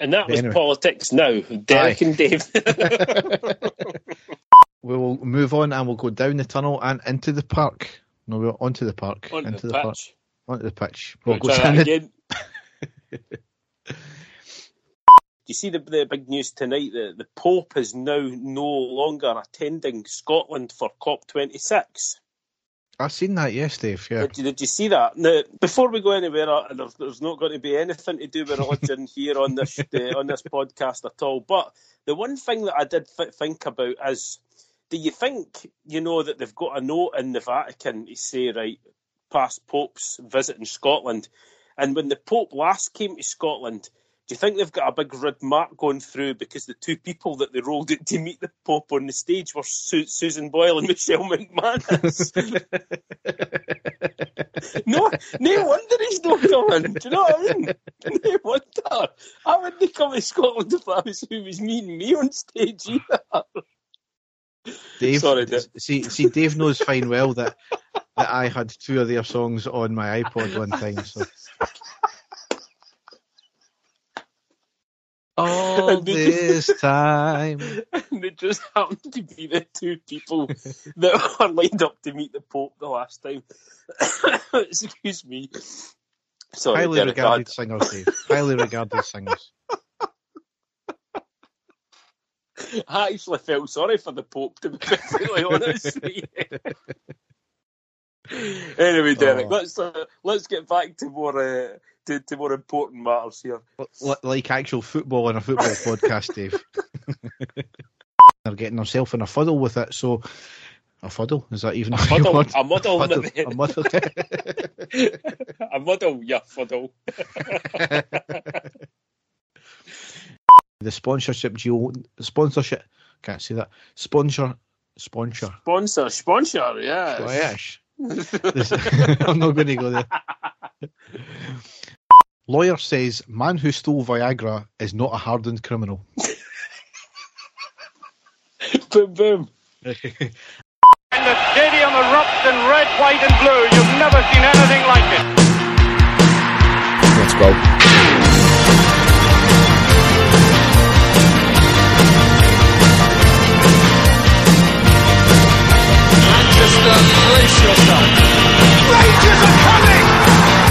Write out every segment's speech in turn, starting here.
And that was Anyway. politics now. Derek Aye. and Dave. We will move on and we'll go down the tunnel and into the park. No, we're onto the park. On into the park. pitch. Onto the pitch. We'll go down the again. Do you see the, the big news tonight? that the Pope is now no longer attending Scotland for COP26. I've seen that, yes, Dave. Yeah. Did, you- did you see that? Now, before we go anywhere, uh, there's, there's not going to be anything to do with religion here on this uh, on this podcast at all. But the one thing that I did th- think about is, do you think you know that they've got a note in the Vatican to say right, past popes visiting Scotland, and when the Pope last came to Scotland. Do you think they've got a big red mark going through because the two people that they rolled it to meet the Pope on the stage were Su- Susan Boyle and Michelle McManus? no, no wonder he's not coming. Do you know what I mean? No wonder. I wouldn't come to Scotland if I was who was meeting me on stage either. Dave, Sorry, Dave. see, see, Dave knows fine well that that I had two of their songs on my iPod one time. So. All And they this time. And they just happened to be the two people that were lined up to meet the Pope the last time. Excuse me. Sorry, Highly Derek, regarded singers, Dave. Highly regarded singers. I actually felt sorry for the Pope, to be perfectly honest anyway, Derek, Oh. let's uh, let's get back to more uh, to, to more important matters here. Like actual football on a football podcast, Dave. They're getting themselves in a fuddle with it, so a fuddle is that even a, Fuddle, word? a muddle, Fuddle, maybe. a muddle. a muddle, yeah, fuddle. the sponsorship deal, sponsorship. Can't say that. Sponsor, sponsor. Sponsor, sponsor, yeah. I'm not going to go there. Lawyer says man who stole Viagra is not a hardened criminal. boom, boom. And the stadium erupts in red, white, and blue. You've never seen anything like it. Let's go. Manchester, brace yourself. Rangers are coming!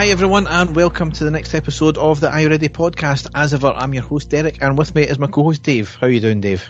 Hi everyone, and welcome to the next episode of the I Ready podcast. As ever, I'm your host Derek, and with me is my co-host Dave. How are you doing, Dave?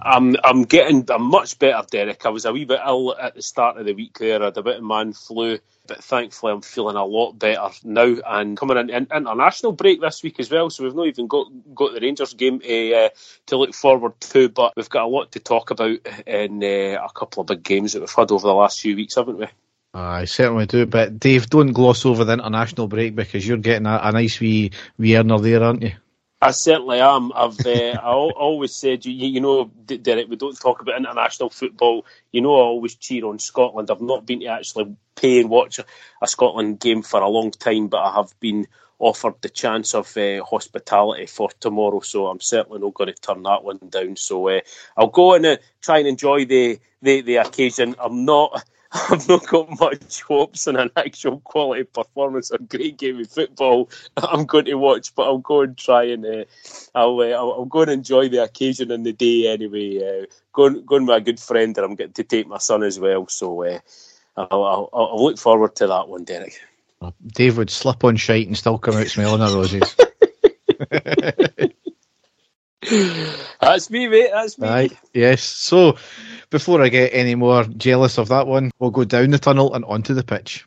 I'm I'm getting I'm much better, Derek. I was a wee bit ill at the start of the week there. I had a bit of man flu, but thankfully I'm feeling a lot better now. And coming in, in international break this week as well, so we've not even got got the Rangers game to, uh, to look forward to. But we've got a lot to talk about in uh, a couple of big games that we've had over the last few weeks, haven't we? I certainly do, but Dave, don't gloss over the international break because you're getting a, a nice wee wee earner there, aren't you? I certainly am. I've uh, I always said, you, you know, Derek, we don't talk about international football. You know, I always cheer on Scotland. I've not been to actually pay and watch a, Scotland game for a long time, but I have been offered the chance of uh, hospitality for tomorrow, so I'm certainly not going to turn that one down. So uh, I'll go and uh, try and enjoy the, the, the occasion. I'm not. I've not got much hopes on an actual quality performance, a great game of football I'm going to watch, but I'll go and try and uh, I'll, uh, I'll I'll go and enjoy the occasion and the day anyway. Uh, going going with a good friend, and I'm getting to take my son as well. So uh, I'll, I'll, I'll look forward to that one, Derek. Dave would slip on shite and still come out smelling of roses. That's me, mate. That's me. Right, yes. So, before I get any more jealous of that one, we'll go down the tunnel and onto the pitch.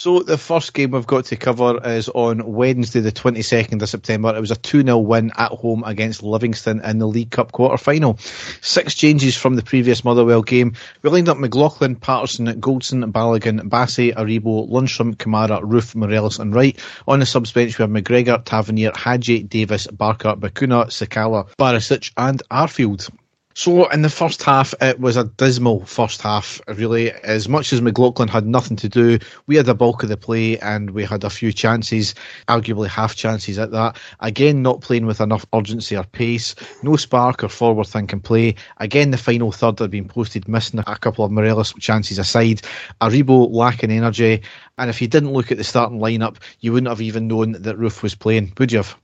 So the first game we've got to cover is on Wednesday, the 22nd of September. It was a 2-0 win at home against Livingston in the League Cup quarter-final. Six changes from the previous Motherwell game. We lined up McLaughlin, Patterson, Goldson, Balogun, Bassey, Aribo, Lundstram, Kamara, Roofe, Morelos and Wright. On the subs bench we have McGregor, Tavernier, Hagi, Davis, Barker, Bacuna, Sakala, Barisic and Arfield. So in the first half, it was a dismal first half. Really, as much as McLaughlin had nothing to do, we had the bulk of the play and we had a few chances, arguably half chances at that. Again, not playing with enough urgency or pace, no spark or forward thinking play. Again, the final third had been posted missing a couple of Morelos chances aside. Aribo lacking energy, and if you didn't look at the starting lineup, you wouldn't have even known that Roofe was playing, would you have?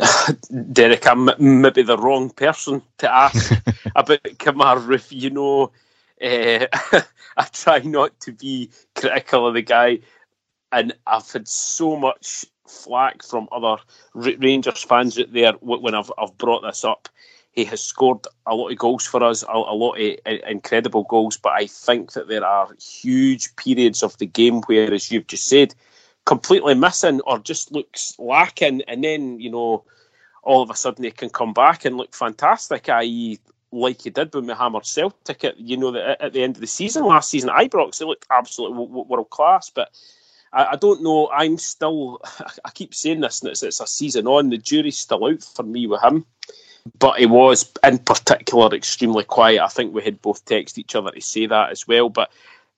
Derek, I'm maybe the wrong person to ask about Kemar Roofe. You know, uh, I try not to be critical of the guy, and I've had so much flack from other Rangers fans out there when I've, I've brought this up. He has scored a lot of goals for us, a, a lot of uh, incredible goals, but I think that there are huge periods of the game where, as you've just said, completely missing or just looks lacking, and then you know all of a sudden he can come back and look fantastic, i.e., like he did when we hammered Celtic at you know the, at the end of the season last season at Ibrox. They looked absolutely world class, but I, I, don't know. I'm still. I keep saying this, and it's, it's a season on. The jury's still out for me with him. But he was, in particular, extremely quiet. I think we had both texted each other to say that as well. But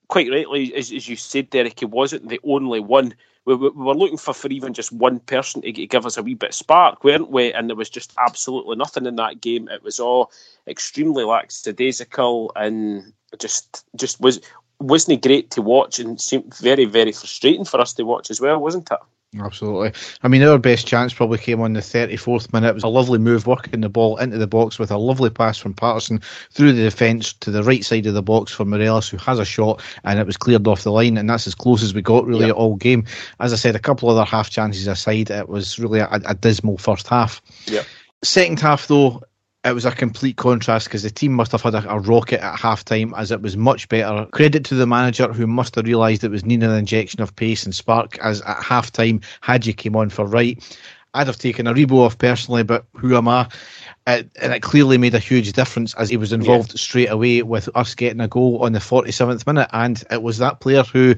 quite rightly, as, as you said, Derek, he wasn't the only one we, we, were looking for, for even just one person to give us a wee bit of spark, weren't we? And there was just absolutely nothing in that game. It was all extremely lackadaisical and just just was wasn't great to watch and seemed very very frustrating for us to watch as well, wasn't it? Absolutely. I mean, our best chance probably came on the 34th minute. It was a lovely move, working the ball into the box with a lovely pass from Patterson through the defence to the right side of the box for Morelos, who has a shot, and it was cleared off the line. And that's as close as we got, really, yep. all game. As I said, a couple other half chances aside, it was really a, a dismal first half. Yep. Second half, though, it was a complete contrast because the team must have had a, a rocket at half time as it was much better. Credit to the manager who must have realised it was needing an injection of pace and spark as at half time Hagi came on for Wright. I'd have taken Aribo off personally, but who am I? And it clearly made a huge difference as he was involved yeah. straight away with us getting a goal on the 47th minute. And it was that player who,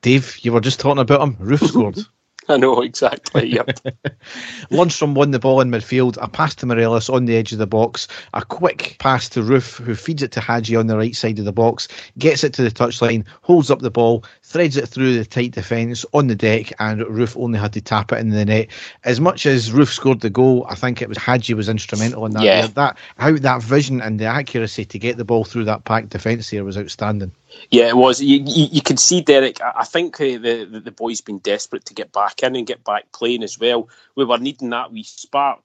Dave, you were just talking about him, Roofe scored. I know exactly. Yep. Lundstram won the ball in midfield. A pass to Morelos on the edge of the box. A quick pass to Roofe, who feeds it to Hagi on the right side of the box. Gets it to the touchline, holds up the ball, threads it through the tight defence on the deck, and Roofe only had to tap it in the net. As much as Roofe scored the goal, I think it was Hagi was instrumental in that. Yeah. That how that vision and the accuracy to get the ball through that packed defence here was outstanding. Yeah, it was. You, you, you can see Derek. I think uh, the, the the boys been desperate to get back in and get back playing as well. We were needing that wee spark.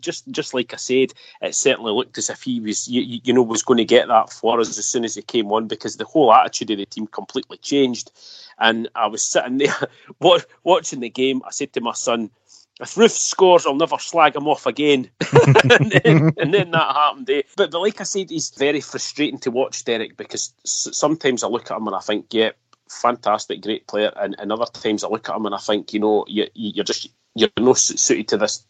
Just just like I said, it certainly looked as if he was you, you know was going to get that for us as soon as he came on because the whole attitude of the team completely changed. And I was sitting there watching the game. I said to my son, if Roofe scores, I'll never slag him off again. and, then, and, then, that happened. Eh? But, but like I said, he's very frustrating to watch, Derek, because sometimes I look at him and I think, yeah, fantastic, great player. And, and other times I look at him and I think, you know, you, you're just you're not suited to this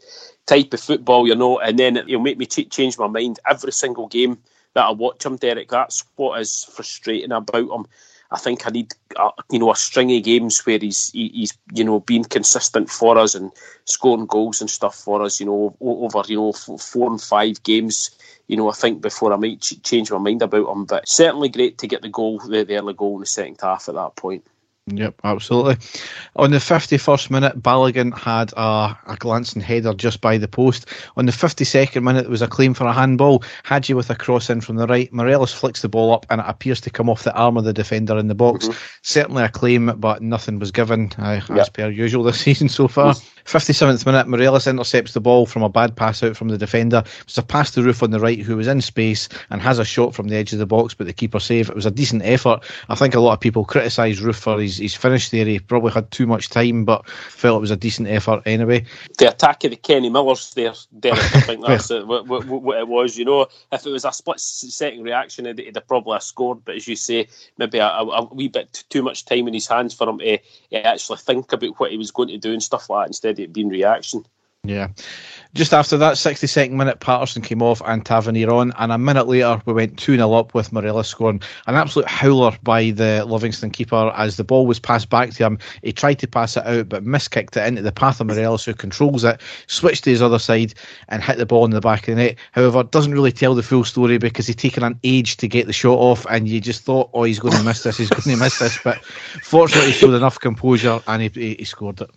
type of football, you know. And then he'll make me change my mind every single game that I watch him, Derek. That's what is frustrating about him. I think I need uh, you know a string of games where he's he, he's you know being consistent for us and scoring goals and stuff for us. You know over you know four and five games. You know I think before I might ch- change my mind about him, but certainly great to get the goal the, the early goal in the second half at that point. Yep, absolutely. On the 51st minute, Balogun had a, a glancing header just by the post. On the 52nd minute, there was a claim for a handball. Hagi with a cross in from the right. Morelos flicks the ball up and it appears to come off the arm of the defender in the box. Mm-hmm. Certainly a claim, but nothing was given, uh, yep. as per usual this season so far. 57th minute, Morelos intercepts the ball from a bad pass out from the defender. It was a pass to Roofe on the right, who was in space and has a shot from the edge of the box, but the keeper save. It was a decent effort. I think a lot of people criticised Roofe for his, his finish there. He probably had too much time, but felt it was a decent effort anyway. The attack of the Kenny Millers there, Derek, I think that's uh, what, what, what, it was. You know, if it was a split second reaction, he'd, he'd have probably scored, but as you say, maybe a, a, a wee bit too much time in his hands for him to, to actually think about what he was going to do and stuff like that instead immediate being reaction. Yeah. Just after that, 62nd minute, Patterson came off and Tavernier on, and a minute later, we went 2 0 up with Morelos scoring an absolute howler by the Livingston keeper as the ball was passed back to him. He tried to pass it out, but miskicked it into the path of Morelos, who controls it, switched to his other side, and hit the ball in the back of the net. However, doesn't really tell the full story because he'd taken an age to get the shot off, and you just thought, oh, he's going to miss this, he's going to miss this. But fortunately, he showed enough composure and he, he, he scored it.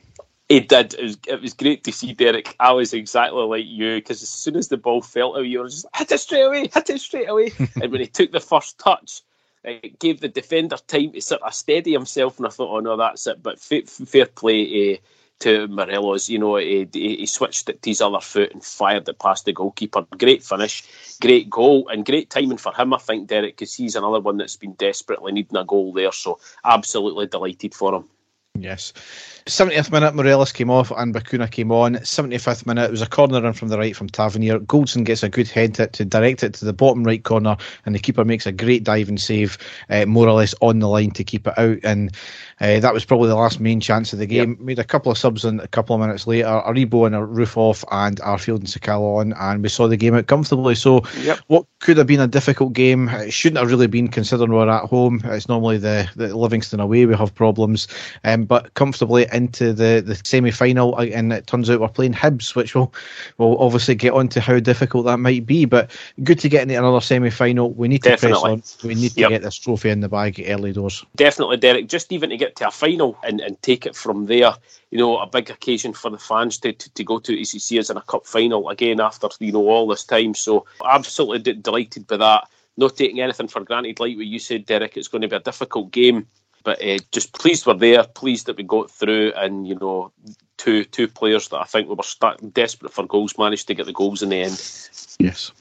He did. It was, it was great to see Derek. I was exactly like you because as soon as the ball fell out, you were just hit it straight away, hit it straight away. and when he took the first touch, it gave the defender time to sort of steady himself. And I thought, oh no, that's it. But fair, fair play uh, to Morelos. You know, he, he, switched it to his other foot and fired it past the goalkeeper. Great finish, great goal, and great timing for him. I think Derek, because he's another one that's been desperately needing a goal there. So absolutely delighted for him. Yes. 70th minute, Morelos came off and Bacuna came on. 75th minute, it was a corner in from the right from Tavernier. Goldson gets a good head hit to direct it to the bottom right corner, and the keeper makes a great diving save, uh, more or less on the line to keep it out. And uh, that was probably the last main chance of the game. Yep. Made a couple of subs in a couple of minutes later. Aribo and a Roofe off, and Arfield and Sakala on, and we saw the game out comfortably. So, yep. what could have been a difficult game, it shouldn't have really been considering we're at home. It's normally the, the Livingston away we have problems, um, but comfortably into the, the semi final, and it turns out we're playing Hibs, which will will obviously get on to how difficult that might be. But good to get into another semi final. We need to Definitely. press on. We need to yep. get this trophy in the bag early doors. Definitely, Derek. Just even to get to a final and, and take it from there. You know, a big occasion for the fans to, to, to go to ECC as in a cup final again after you know all this time. So absolutely d- delighted by that. Not taking anything for granted, like what you said, Derek. It's going to be a difficult game but uh, just pleased we're there, pleased that we got through, and you know, two two players that I think we were stuck, desperate for goals managed to get the goals in the end. Yes.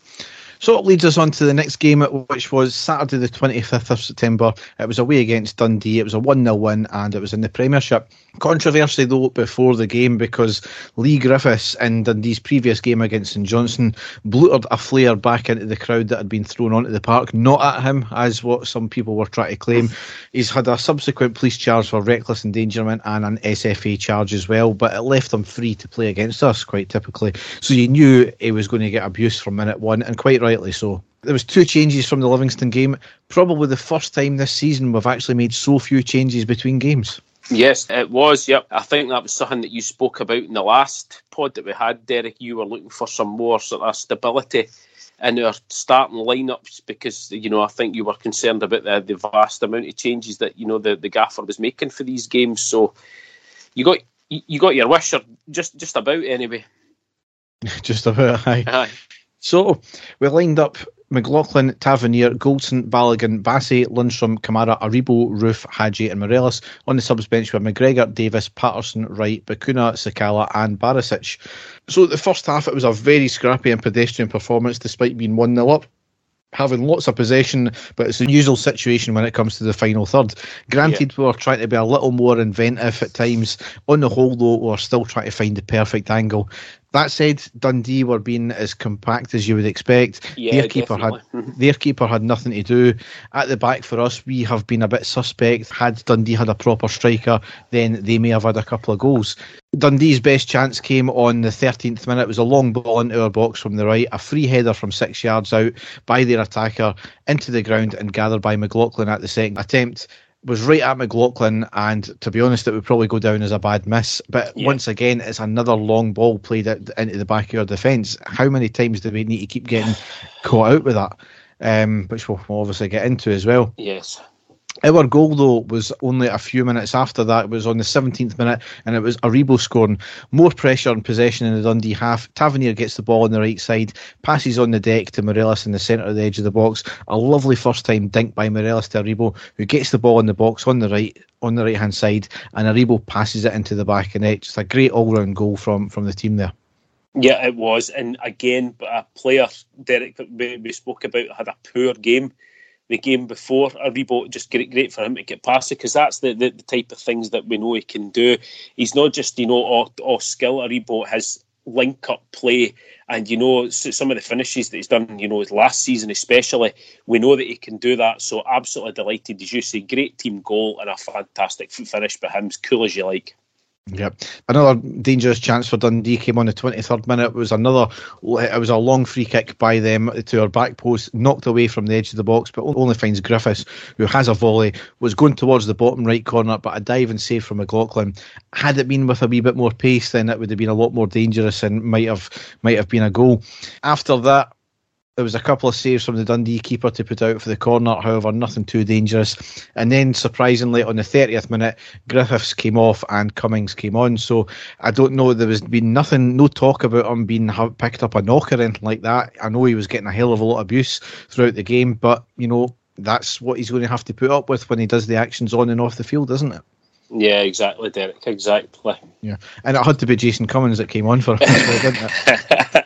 So it leads us on to the next game, which was Saturday, the 25th of September. It was away against Dundee. It was a 1 0 win, and it was in the Premiership. Controversy, though, before the game because Leigh Griffiths, in Dundee's previous game against St Johnstone, blutered a flare back into the crowd that had been thrown onto the park, not at him, as what some people were trying to claim. He's had a subsequent police charge for reckless endangerment and an SFA charge as well, but it left him free to play against us, quite typically. So you knew he was going to get abuse from minute one, and quite rightly so. There was two changes from the Livingston game. Probably the first time this season we've actually made so few changes between games. Yes, it was. Yep, I think that was something that you spoke about in the last pod that we had, Derek. You were looking for some more sort of stability in our starting lineups because you know I think you were concerned about the, the vast amount of changes that you know the, the gaffer was making for these games. So you got you got your wish, or just just about anyway. just about, aye. aye. So we lined up McLaughlin, Tavernier, Goldson, Balogun, Bassey, Lundstram, Kamara, Aribo, Roofe, Hagi, and Morelos. On the subs bench were McGregor, Davis, Patterson, Wright, Bacuna, Sakala, and Barisic. So the first half, it was a very scrappy and pedestrian performance despite being 1 0 up having lots of possession, but it's the usual situation when it comes to the final third. Granted, yeah. we are trying to be a little more inventive at times. On the whole, though, we're still trying to find the perfect angle. That said, Dundee were being as compact as you would expect. Yeah, their keeper definitely. had their keeper had nothing to do. At the back for us, we have been a bit suspect. Had Dundee had a proper striker, then they may have had a couple of goals. Dundee's best chance came on the 13th minute. It was a long ball into our box from the right, a free header from six yards out by their attacker into the ground and gathered by McLaughlin at the second attempt was right at McLaughlin, and to be honest, it would probably go down as a bad miss. But yeah. once again, it's another long ball played into the back of your defence. How many times do we need to keep getting caught out with that? Um, which we'll obviously get into as well. Yes. Our goal, though, was only a few minutes after that. It was on the 17th minute, and it was Aribo scoring. More pressure and possession in the Dundee half. Tavernier gets the ball on the right side, passes on the deck to Morelos in the centre of the edge of the box. A lovely first time dink by Morelos to Aribo, who gets the ball in the box on the right on the right hand side, and Aribo passes it into the back of net. Just a great all round goal from from the team there. Yeah, it was, and again, a player Derek that we spoke about had a poor game the game before. Aribo just great, great for him to get past it because that's the, the, the, type of things that we know he can do. He's not just you know all, all skill. Aribo has link up play, and you know some of the finishes that he's done. You know his last season especially, we know that he can do that. So absolutely delighted. As you say, great team goal and a fantastic finish by him. As cool as you like. Yep. Another dangerous chance for Dundee came on the 23rd minute. It was another, it was a long free kick by them to our back post, knocked away from the edge of the box, but only finds Griffiths, who has a volley, was going towards the bottom right corner, but a dive and save from McLaughlin. Had it been with a wee bit more pace, then it would have been a lot more dangerous and might have might have been a goal. After that, there was a couple of saves from the Dundee keeper to put out for the corner, however, nothing too dangerous. And then, surprisingly, on the 30th minute, Griffiths came off and Cummings came on. So I don't know, there was been nothing, no talk about him being picked up a knock or anything like that. I know he was getting a hell of a lot of abuse throughout the game, but, you know, that's what he's going to have to put up with when he does the actions on and off the field, isn't it? Yeah, exactly, Derek. Exactly. Yeah, and it had to be Jason Cummings that came on for him, didn't it?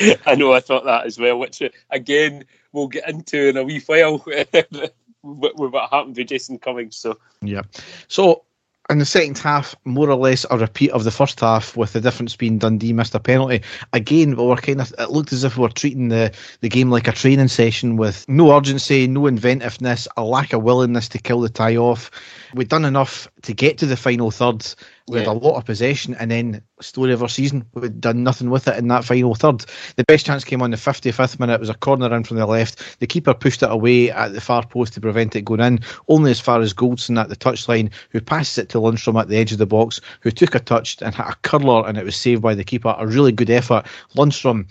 I know I thought that as well, which again we'll get into in a wee while with what happened to Jason Cummings. So yeah, so in the second half, more or less a repeat of the first half, with the difference being Dundee missed a penalty. Again, But we were kind of it looked as if we were treating the, the game like a training session with no urgency, no inventiveness, a lack of willingness to kill the tie off. We'd done enough to get to the final third. We yeah. had a lot of possession, and then story of our season, we'd done nothing with it in that final third. The best chance came on the 55th minute. It was a corner in from the left. The keeper pushed it away at the far post to prevent it going in, only as far as Goldson at the touchline, who passes it to Lundstram at the edge of the box, who took a touch and hit a curler, and it was saved by the keeper. A really good effort. Lundstram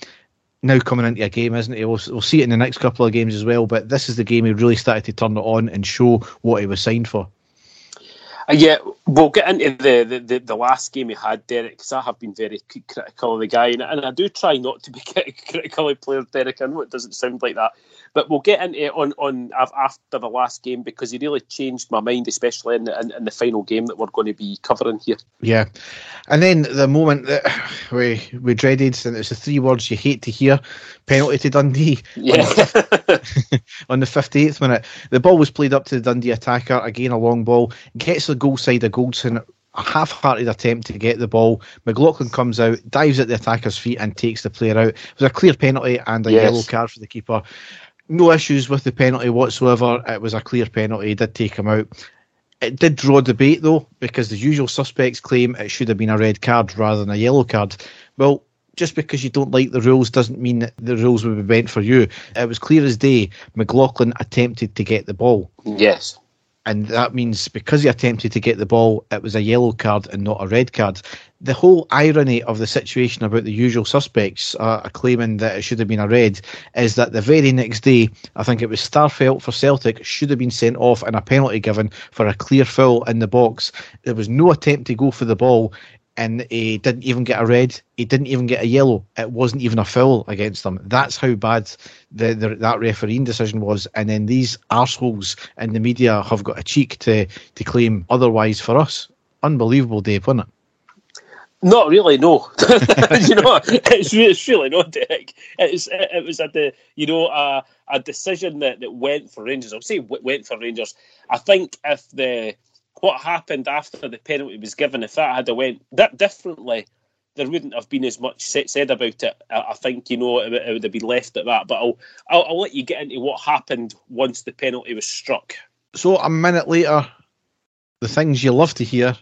now coming into a game, isn't he? We'll, we'll see it in the next couple of games as well, but this is the game he really started to turn it on and show what he was signed for. Uh, yeah, we'll get into the, the, the, last game he had, Derek, because I have been very critical of the guy, and, and I do try not to be critical of players, Derek. I know it doesn't sound like that, but we'll get into it on, on after the last game because he really changed my mind, especially in, in, in, the final game that we're going to be covering here. Yeah, and then the moment that we we dreaded, and it's the three words you hate to hear: penalty to Dundee. Yeah. On the fifty eighth minute, the ball was played up to the Dundee attacker again, a long ball gets the goal side of Goldson a half-hearted attempt to get the ball. McLaughlin comes out, dives at the attacker's feet, and takes the player out. It was a clear penalty and a yes. yellow card for the keeper no issues with the penalty whatsoever. It was a clear penalty. He did take him out. It did draw debate though, because the usual suspects claim it should have been a red card rather than a yellow card. Well, just because you don't like the rules doesn't mean that the rules would be bent for you. It was clear as day. McLaughlin attempted to get the ball. Yes and that means because he attempted to get the ball, it was a yellow card and not a red card. The whole irony of the situation about the usual suspects uh, claiming that it should have been a red is that the very next day, I think it was Starfelt for Celtic, should have been sent off and a penalty given for a clear foul in the box. There was no attempt to go for the ball and he didn't even get a red. He didn't even get a yellow. It wasn't even a foul against them. That's how bad the, the, that refereeing decision was. And then these arseholes in the media have got a cheek to to claim otherwise for us. Unbelievable day, wasn't it? Not really, no. you know, it's, it's really not, Dick. It's, it was a, you know, a, a decision that, that went for Rangers. I'll say went for Rangers. I think if the what happened after the penalty was given, if that had went that differently, there wouldn't have been as much said about it. I think you know it, would have been left at that. But I'll, I'll, I'll let you get into what happened once the penalty was struck. So a minute later, the things you love to hear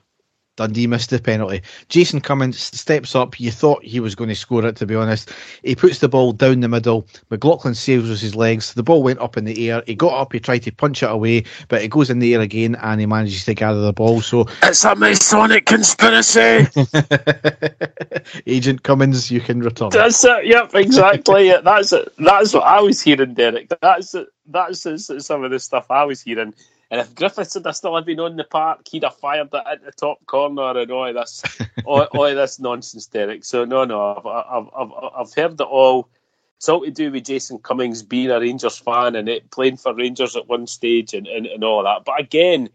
Dundee missed the penalty. Jason Cummings steps up. You thought he was going to score it, to be honest. He puts the ball down the middle. McLaughlin saves with his legs. The ball went up in the air. He got up. He tried to punch it away, but it goes in the air again, and he manages to gather the ball. So it's a Masonic conspiracy. Agent Cummings, you can return. That's it. Yep, exactly. That's it. That's what I was hearing, Derek. That's it. That's some of the stuff I was hearing. And if Griffiths had still been on the park, he'd have fired it at the top corner and all this, all, all this nonsense, Derek. So no, no, I've, I've, I've, I've heard it all. It's all to do with Jason Cummings being a Rangers fan and it playing for Rangers at one stage and, and, and all that. But again,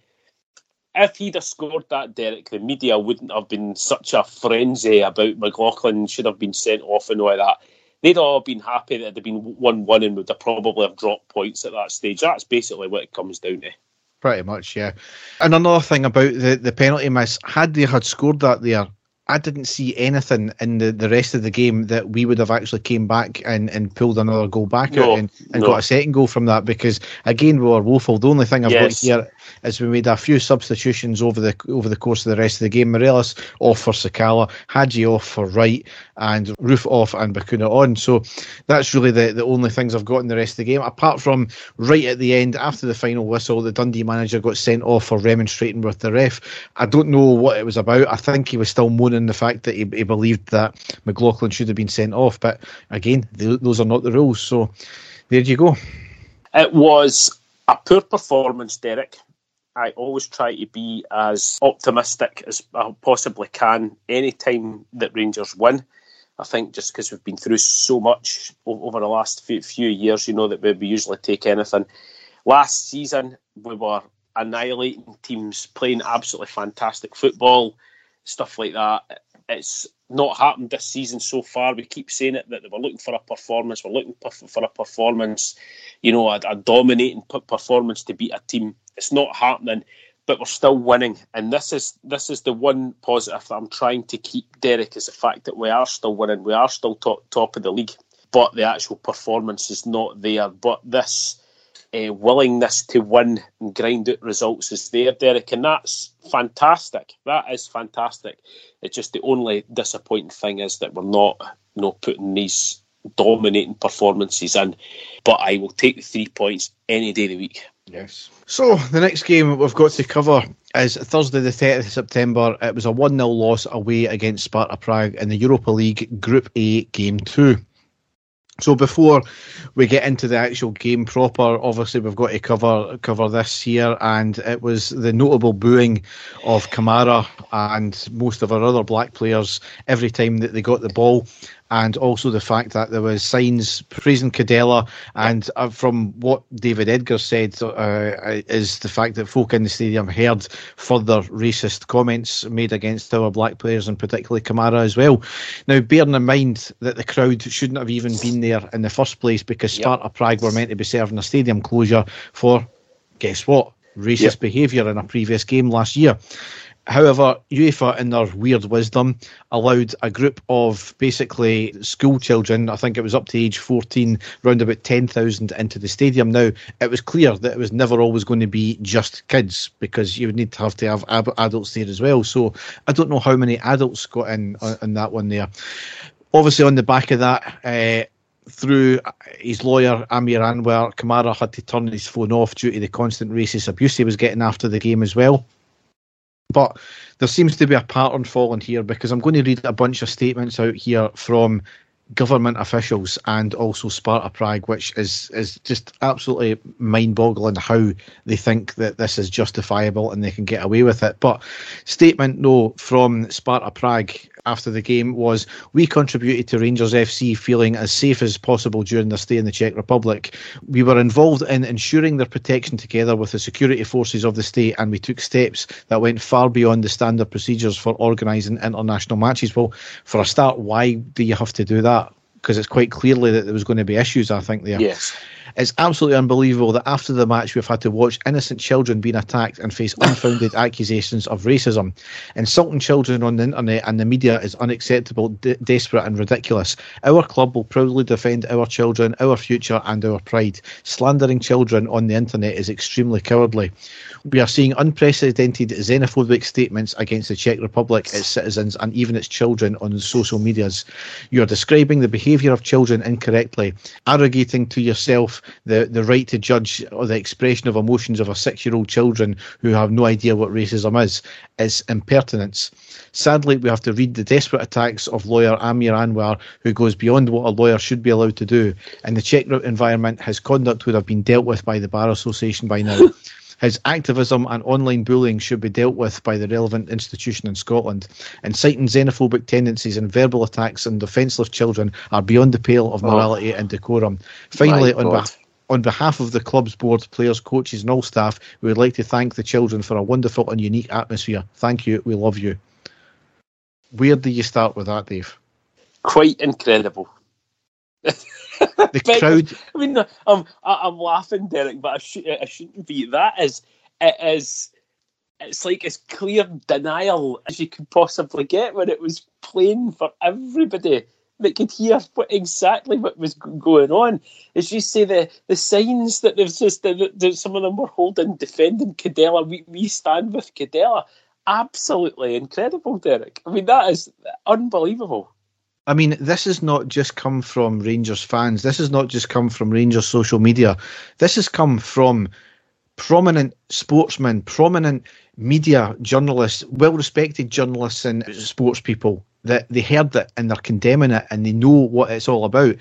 if he'd have scored that, Derek, the media wouldn't have been such a frenzy about McLaughlin should have been sent off and all that. They'd all been happy that had been 1 1 and would have probably have dropped points at that stage. That's basically what it comes down to. Pretty much, yeah. And another thing about the, the penalty miss, had they had scored that there, I didn't see anything in the, the rest of the game that we would have actually came back and, and pulled another goal back no, and, and no. got a second goal from that because again we were woeful. The only thing I've yes. got here is we made a few substitutions over the over the course of the rest of the game. Morelos off for Sakala, Hagi off for Wright, and Roofe off and Bacuna on. So that's really the, the only things I've got in the rest of the game. Apart from right at the end, after the final whistle, the Dundee manager got sent off for remonstrating with the ref. I don't know what it was about. I think he was still moaning the fact that he, he believed that McLaughlin should have been sent off. But again, those are not the rules. So there you go. It was a poor performance, Derek. I always try to be as optimistic as I possibly can any time that Rangers win. I think just because we've been through so much over the last few, years, you know, that we usually take anything. Last season, we were annihilating teams, playing absolutely fantastic football, stuff like that. It's not happened this season so far. We keep saying it that we're looking for a performance. We're looking for a performance, you know, a, a dominating performance to beat a team it's not happening, but we're still winning. And this is this is the one positive that I'm trying to keep, Derek, is the fact that we are still winning. We are still top top of the league, but the actual performance is not there. But this uh, willingness to win and grind out results is there, Derek, and that's fantastic. That is fantastic. It's just the only disappointing thing is that we're not, you know, putting these dominating performances in. But I will take the three points any day of the week. Yes. So the next game we've got to cover is Thursday, the 30th of September. It was a 1 0 loss away against Sparta Prague in the Europa League Group A Game 2. So before we get into the actual game proper, obviously we've got to cover cover this here, and it was the notable booing of Kamara and most of our other black players every time that they got the ball and also the fact that there was signs praising Kúdela, and uh, from what David Edgar said, uh, is the fact that folk in the stadium heard further racist comments made against our black players, and particularly Kamara as well. Now, bearing in mind that the crowd shouldn't have even been there in the first place because Sparta yep. Prague were meant to be serving a stadium closure for, guess what, racist yep. behaviour in a previous game last year. However, UEFA, in their weird wisdom, allowed a group of basically school children, I think it was up to age 14, round about 10,000 into the stadium. Now, it was clear that it was never always going to be just kids because you would need to have to have ab- adults there as well. So I don't know how many adults got in on, on that one there. Obviously, on the back of that, uh, through his lawyer Aamer Anwar, Kamara had to turn his phone off due to the constant racist abuse he was getting after the game as well. But there seems to be a pattern falling here because I'm going to read a bunch of statements out here from government officials and also Sparta Prague, which is is just absolutely mind-boggling how they think that this is justifiable and they can get away with it. But statement no from Sparta Prague after the game was we contributed to Rangers FC feeling as safe as possible during their stay in the Czech Republic. We were involved in ensuring their protection together with the security forces of the state, and we took steps that went far beyond the standard procedures for organising international matches. Well, for a start, why do you have to do that? Because it's quite clearly that there was going to be issues, I think, there. Yes. It's absolutely unbelievable that after the match we've had to watch innocent children being attacked and face unfounded accusations of racism. Insulting children on the internet and the media is unacceptable, de- desperate, and ridiculous. Our club will proudly defend our children, our future, and our pride. Slandering children on the internet is extremely cowardly. We are seeing unprecedented xenophobic statements against the Czech Republic, its citizens, and even its children on social medias. You are describing the behaviour of children incorrectly, arrogating to yourself the, the right to judge or the expression of emotions of a six year old children who have no idea what racism is is impertinence. Sadly, we have to read the desperate attacks of lawyer Aamer Anwar, who goes beyond what a lawyer should be allowed to do. In the Czech environment, his conduct would have been dealt with by the Bar Association by now. His activism and online bullying should be dealt with by the relevant institution in Scotland. Inciting xenophobic tendencies and verbal attacks on defenceless children are beyond the pale of oh. morality oh. and decorum. Finally, on behalf on behalf of the club's board, players, coaches, and all staff, we would like to thank the children for a wonderful and unique atmosphere. Thank you. We love you. Where do you start with that, Dave? Quite incredible. the crowd. I mean, I'm I'm laughing, Derek, but I, should, I shouldn't be. That is it is it's like as clear denial as you could possibly get when it was plain for everybody that could hear what exactly what was going on. As you say, the the signs that there's just that some of them were holding, defending Kúdela. We we stand with Kúdela. Absolutely incredible, Derek. I mean, that is unbelievable. I mean, this has not just come from Rangers fans. This has not just come from Rangers social media. This has come from prominent sportsmen, prominent media journalists, well respected journalists and sports people that they heard it and they're condemning it and they know what it's all about.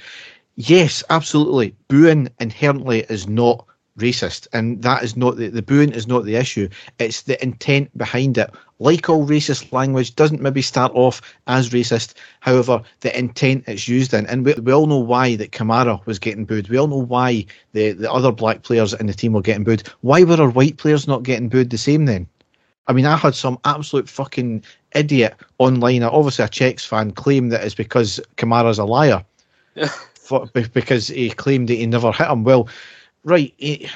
Yes, absolutely. Booing inherently is not racist, and that is not the, the booing is not the issue. It's the intent behind it. Like all racist language, doesn't maybe start off as racist. However, the intent it's used in, and we, we all know why that Kamara was getting booed. We all know why the, the other black players in the team were getting booed. Why were our white players not getting booed the same then? I mean, I had some absolute fucking idiot online, obviously a Czechs fan, claim that it's because Kamara's a liar. for, because he claimed that he never hit him. Well, right, he,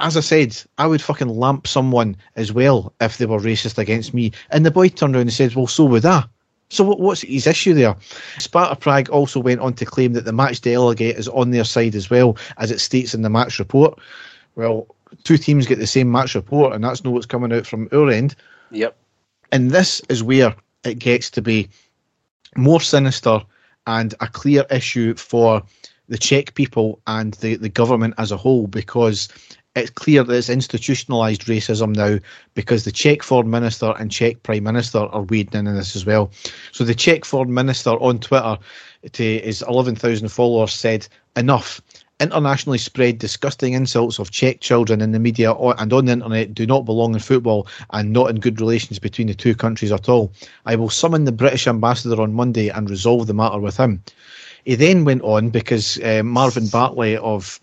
as I said, I would fucking lamp someone as well if they were racist against me. And the boy turned around and said, well, so would I. So what's his issue there? Sparta Prague also went on to claim that the match delegate is on their side as well, as it states in the match report. Well, two teams get the same match report, and that's not what's coming out from our end. Yep. And this is where it gets to be more sinister and a clear issue for the Czech people and the, the government as a whole because it's clear that it's institutionalised racism now because the Czech foreign minister and Czech prime minister are wading in, in this as well. So the Czech foreign minister on Twitter to his 11,000 followers said, enough internationally spread disgusting insults of Czech children in the media and on the internet do not belong in football and not in good relations between the two countries at all. I will summon the British ambassador on Monday and resolve the matter with him. He then went on because uh, Marvin Bartley of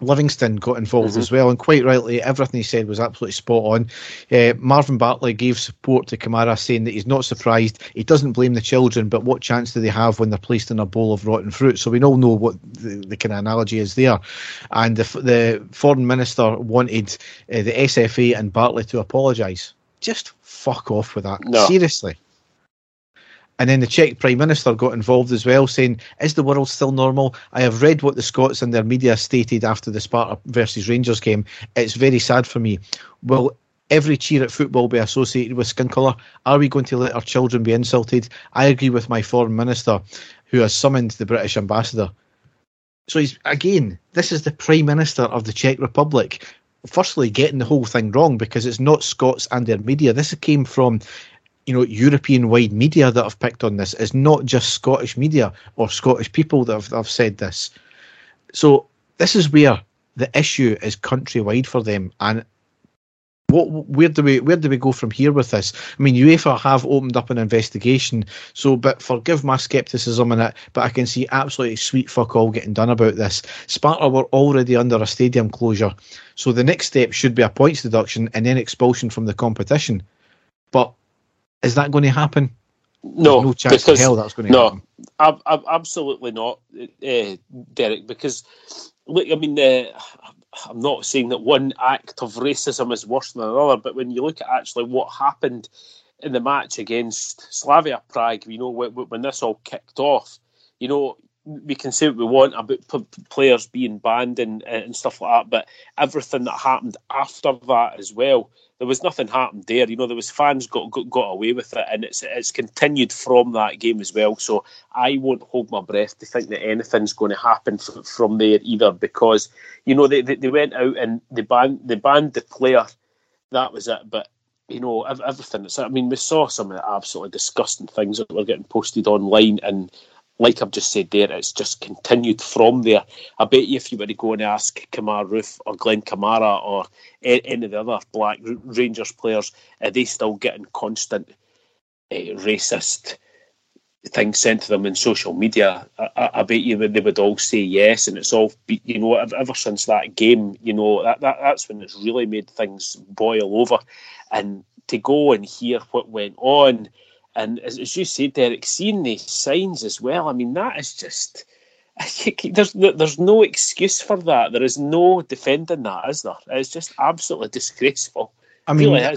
Livingston got involved mm-hmm. as well, and quite rightly, everything he said was absolutely spot on. Uh, Marvin Bartley gave support to Kamara, saying that he's not surprised. He doesn't blame the children, but what chance do they have when they're placed in a bowl of rotten fruit? So we all know what the, the kind of analogy is there. And the, the foreign minister wanted uh, the SFA and Bartley to apologise. Just fuck off with that. No. Seriously. And then the Czech Prime Minister got involved as well, saying, Is the world still normal? I have read what the Scots and their media stated after the Sparta versus Rangers game. It's very sad for me. Will every cheer at football be associated with skin colour? Are we going to let our children be insulted? I agree with my foreign minister, who has summoned the British ambassador. So he's again, this is the Prime Minister of the Czech Republic. Firstly, getting the whole thing wrong because it's not Scots and their media. This came from you know European wide media that have picked on this. It's not just Scottish media or Scottish people that have, have said this. So this is where the issue is countrywide for them, and what where do we where do we go from here with this? I mean, UEFA have opened up an investigation, so but forgive my scepticism in it, but I can see absolutely sweet fuck all getting done about this. Sparta were already under a stadium closure, so the next step should be a points deduction and then expulsion from the competition. But is that going to happen? No, no chance because, hell that's going to no, happen. No, ab- absolutely not, uh, Derek. Because look, I mean, uh, I'm not saying that one act of racism is worse than another, but when you look at actually what happened in the match against Slavia Prague, you know, when, when this all kicked off, you know, we can say what we want about p- players being banned and, and stuff like that, but everything that happened after that as well there was nothing happened there. You know, there was fans got, got got away with it, and it's it's continued from that game as well. So I won't hold my breath to think that anything's going to happen f- from there either, because you know they, they, they went out and they banned they banned the player. That was it. But you know everything. I mean, we saw some of the absolutely disgusting things that were getting posted online, and like I've just said there, it's just continued from there. I bet you if you were to go and ask Kemar Roofe or Glenn Kamara or any of the other Black Rangers players, are they still getting constant uh, racist things sent to them in social media? I, I, bet you they would all say yes, and it's all you know. Ever since that game, you know that, that that's when it's really made things boil over, and to go and hear what went on and as, as you said, Derek, seeing the signs as well, I mean, that is just. There's there's no excuse for that. There is no defending that, is there? It's just absolutely disgraceful. I mean, really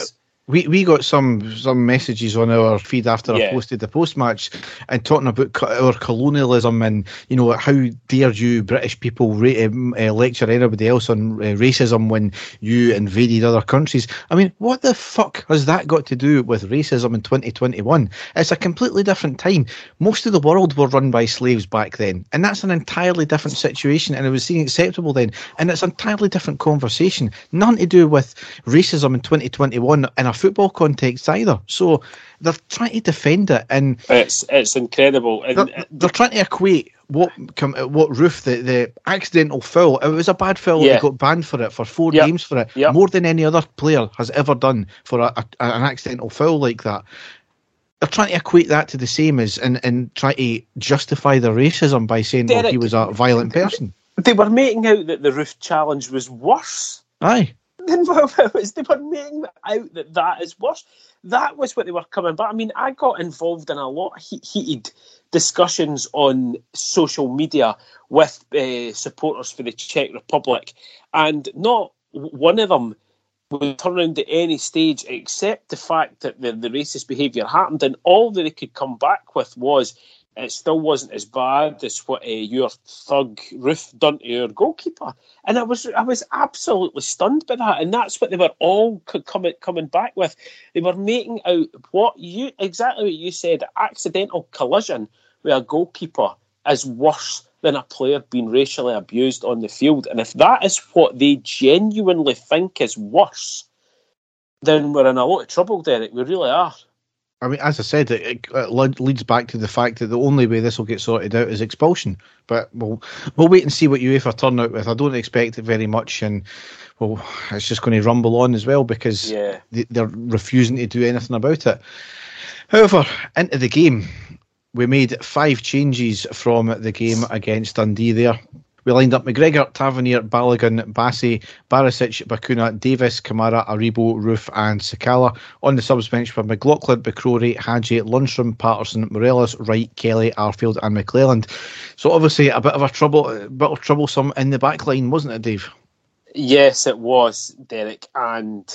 we, we got some some messages on our feed after Yeah. I posted the post match and talking about co- our colonialism and you know how dare you British people ra- um, uh, lecture anybody else on uh, racism when you invaded other countries. I mean, what the fuck has that got to do with racism in 2021? It's a completely different time. Most of the world were run by slaves back then, and that's an entirely different situation, and it was seen acceptable then, and it's an entirely different conversation. Nothing to do with racism in 2021 in a football context either. So they're trying to defend it, and It's it's incredible. And they're, they're trying to equate what com- what Roofe the, the accidental foul. It was a bad foul. Yeah. He got banned for it for four Yep. games for it, Yep. more than any other player has ever done for a, a, an accidental foul like that. They're trying to equate that to the same as and, and try to justify the racism by saying, well, he was a violent person. they were making out that the Roofe challenge was worse Aye. It was. They were making out that that is worse. That was what they were coming But I mean, I got involved in a lot of heat, heated discussions on social media with uh, supporters for the Czech Republic, and not one of them would turn around at any stage except the fact that the, the racist behaviour happened, and all that they could come back with was it still wasn't as bad as what uh, your thug Roofe done to your goalkeeper. And I was I was absolutely stunned by that, and that's what they were all co- coming coming back with. They were making out what you exactly what you said: accidental collision with a goalkeeper is worse than a player being racially abused on the field. And if that is what they genuinely think is worse, then we're in a lot of trouble, Derek. We really are. I mean, as I said, it, it, uh, it leads back to the fact that the only way this will get sorted out is expulsion. But we'll we'll wait and see what UEFA turn out with. I don't expect it very much, and well, it's just going to rumble on as well because Yeah. they, they're refusing to do anything about it. However, into the game, we made five changes from the game against Dundee. There, we lined up McGregor, Tavernier, Balogun, Bassey, Barisic, Bacuna, Davis, Kamara, Aribo, Roofe, and Sakala. On the subs bench were McLaughlin, McCrorie, Hagi, Lundstram, Patterson, Morelos, Wright, Kelly, Arfield, and McClelland. So obviously a bit of a trouble, a bit of troublesome in the back line, wasn't it, Dave? Yes, it was, Derek, and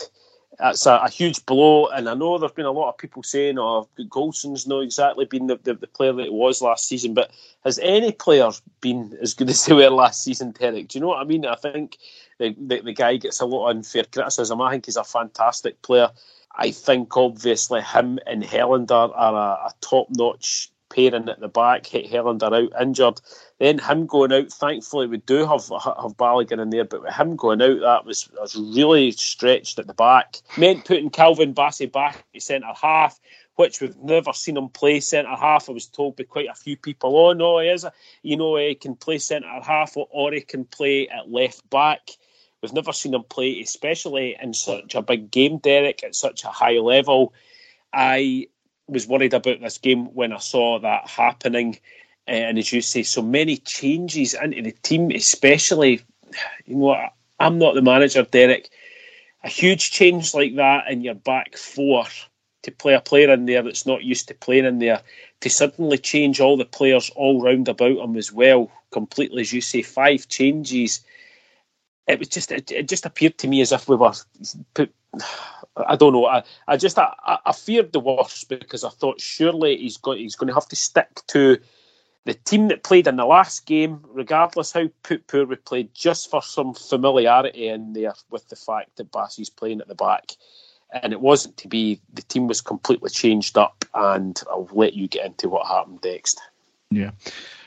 that's a, a huge blow. And I know there've been a lot of people saying, "Oh, Goldson's not exactly been the, the, the player that he was last season." But has any player been as good as they were last season, Derek? Do you know what I mean? I think the, the, the guy gets a lot of unfair criticism. I think he's a fantastic player. I think obviously him and Helander are a, a top notch pairing at the back. He- Helander out injured. Then him going out, thankfully we do have have Balogun in there, but with him going out, that was, was really stretched at the back. Meant putting Calvin Bassey back at centre half, which we've never seen him play centre half. I was told by quite a few people, oh no, he is, a, you know, he can play centre half or, he can play at left back. We've never seen him play, especially in such a big game, Derek, at such a high level. I was worried about this game when I saw that happening. Uh, and as you say, so many changes into the team, especially, you know, I'm not the manager, Derek. A huge change like that in your back four to play a player in there that's not used to playing in there, to suddenly change all the players all round about him as well, completely, as you say, five changes. It was just, it, just appeared to me as if we were put. I don't know. I, I just I, I- feared the worst because I thought surely he's going he's going to have to stick to the team that played in the last game, regardless how poor we played, just for some familiarity in there with the fact that Bassey's playing at the back. And it wasn't to be. The team was completely changed up, and I'll let you get into what happened next. Yeah.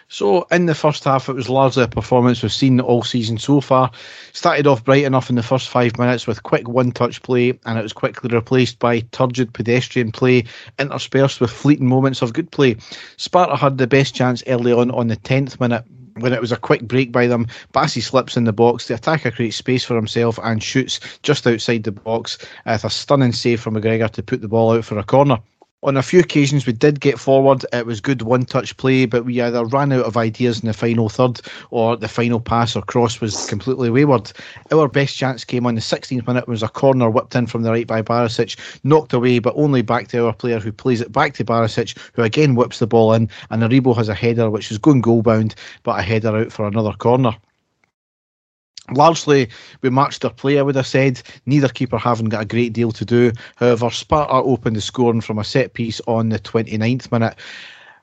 So in the first half, it was largely a performance we've seen all season so far. Started off bright enough in the first five minutes with quick one-touch play, and it was quickly replaced by turgid pedestrian play, interspersed with fleeting moments of good play. Sparta had the best chance early on on the tenth minute. When it was a quick break by them, Bassey slips in the box. The attacker creates space for himself and shoots just outside the box with a stunning save from McGregor to put the ball out for a corner. On a few occasions, we did get forward. It was good one touch play, but we either ran out of ideas in the final third or the final pass or cross was completely wayward. Our best chance came on the 16th minute. Was a corner whipped in from the right by Barisic, knocked away, but only back to our player who plays it back to Barisic, who again whips the ball in. And Aribo has a header which is going goal bound, but a header out for another corner. Largely, we matched their play, I would have said. Neither keeper having got a great deal to do. However, Sparta opened the scoring from a set piece on the 29th minute.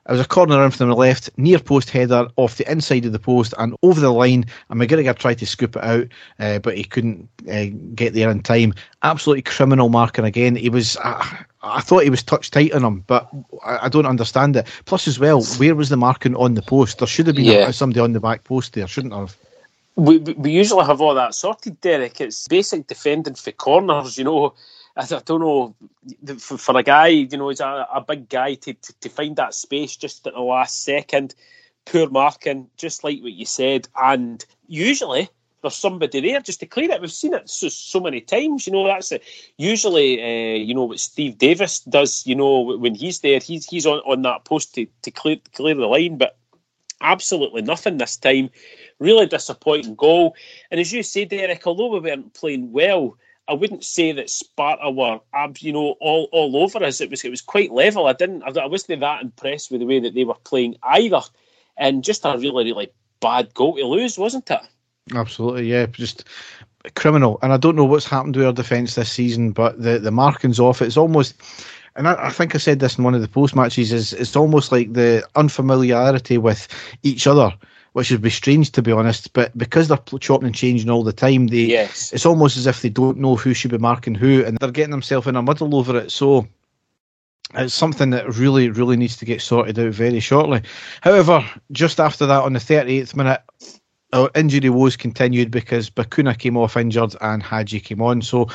It was a corner in from the left, near post header off the inside of the post and over the line. And McGregor tried to scoop it out, uh, but he couldn't uh, get there in time. Absolutely criminal marking again. He was, uh, I thought he was touch tight on him, but I, I, don't understand it. Plus, as well, where was the marking on the post? There should have been yeah. somebody on the back post there, shouldn't have? We, we usually have all that sorted, Derek. It's basic defending for corners, you know. I, don't know for, for, a guy, you know, he's a, a big guy to, to, to find that space just at the last second. Poor marking, just like what you said, and usually there's somebody there just to clear it. We've seen it so, so many times. You know, that's it. Usually, uh, you know what Steve Davis does. You know, when he's there, he's he's on, on that post to, to clear clear the line, but absolutely nothing this time. Really disappointing goal. And as you say, Derek, although we weren't playing well, I wouldn't say that Sparta were, you know, all, all over us. It was it was quite level. I didn't, I wasn't that impressed with the way that they were playing either, and just a really really bad goal to lose, wasn't it? Absolutely, yeah, just criminal. And I don't know what's happened to our defence this season, but the the markings off. It's almost. And I, I think I said this in one of the post matches. Is it's almost like the unfamiliarity with each other which would be strange to be honest. But because they're chopping and changing all the time, they yes. it's almost as if they don't know who should be marking who, and they're getting themselves in a muddle over it. So it's something that really, really needs to get sorted out very shortly. However, just after that, on the 38th minute, our injury woes continued because Bacuna came off injured and Hagi came on. So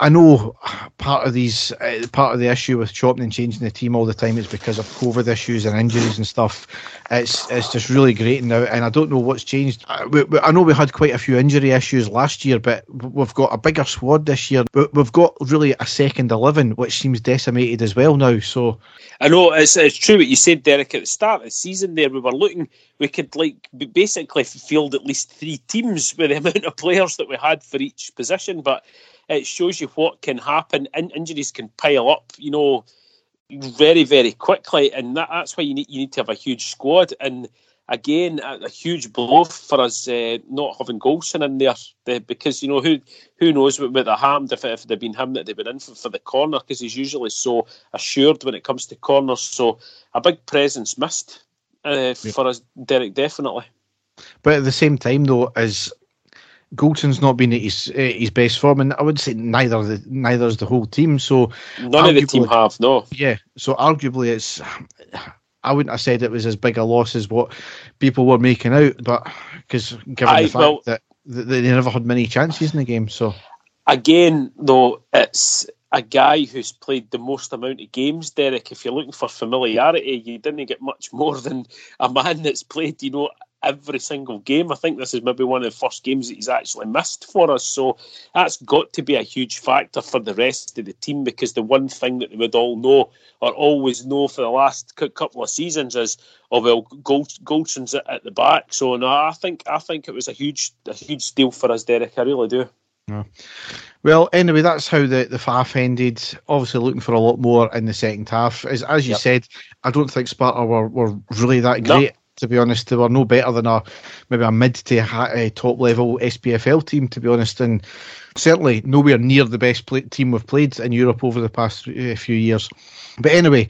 I know part of these, uh, part of the issue with chopping and changing the team all the time is because of COVID issues and injuries and stuff. It's it's just really great now, and I don't know what's changed. I, we, I know we had quite a few injury issues last year, but we've got a bigger squad this year. We've got really a second eleven, which seems decimated as well now. So I know it's it's true what you said, Derek. At the start of the season, there we were looking, we could like basically field at least three teams with the amount of players that we had for each position, but it shows you what can happen. In- injuries can pile up. You know very, very quickly, and that, that's why you need you need to have a huge squad. And again, a, a huge blow for us uh, not having Goldson in there the, because you know who who knows what would have happened if, if it had been him that they've been in for, for the corner because he's usually so assured when it comes to corners. So a big presence missed uh, for us, Derek, definitely. But at the same time, though, as Goldson's not been at his uh, his best form, and I would say neither the neither is the whole team. So none of the team have no. Yeah, so arguably it's. I wouldn't have said it was as big a loss as what people were making out, but because given I, the fact well, that, that they never had many chances in the game, so again though it's a guy who's played the most amount of games, Derek. If you're looking for familiarity, you didn't get much more than a man that's played, you know, every single game. I think this is maybe one of the first games that he's actually missed for us. So that's got to be a huge factor for the rest of the team because the one thing that they would all know or always know for the last couple of seasons is, oh well, Gold, Goldson's at, the back. So no, I think I think it was a huge a huge deal for us, Derek. I really do. Well, anyway, that's how the, the half ended. Obviously, looking for a lot more in the second half. As as you yep. said, I don't think Sparta were, were really that great. No to be honest. They were no better than a maybe a mid to uh, top level SPFL team, to be honest, and certainly nowhere near the best play- team we've played in Europe over the past uh, few years. But anyway,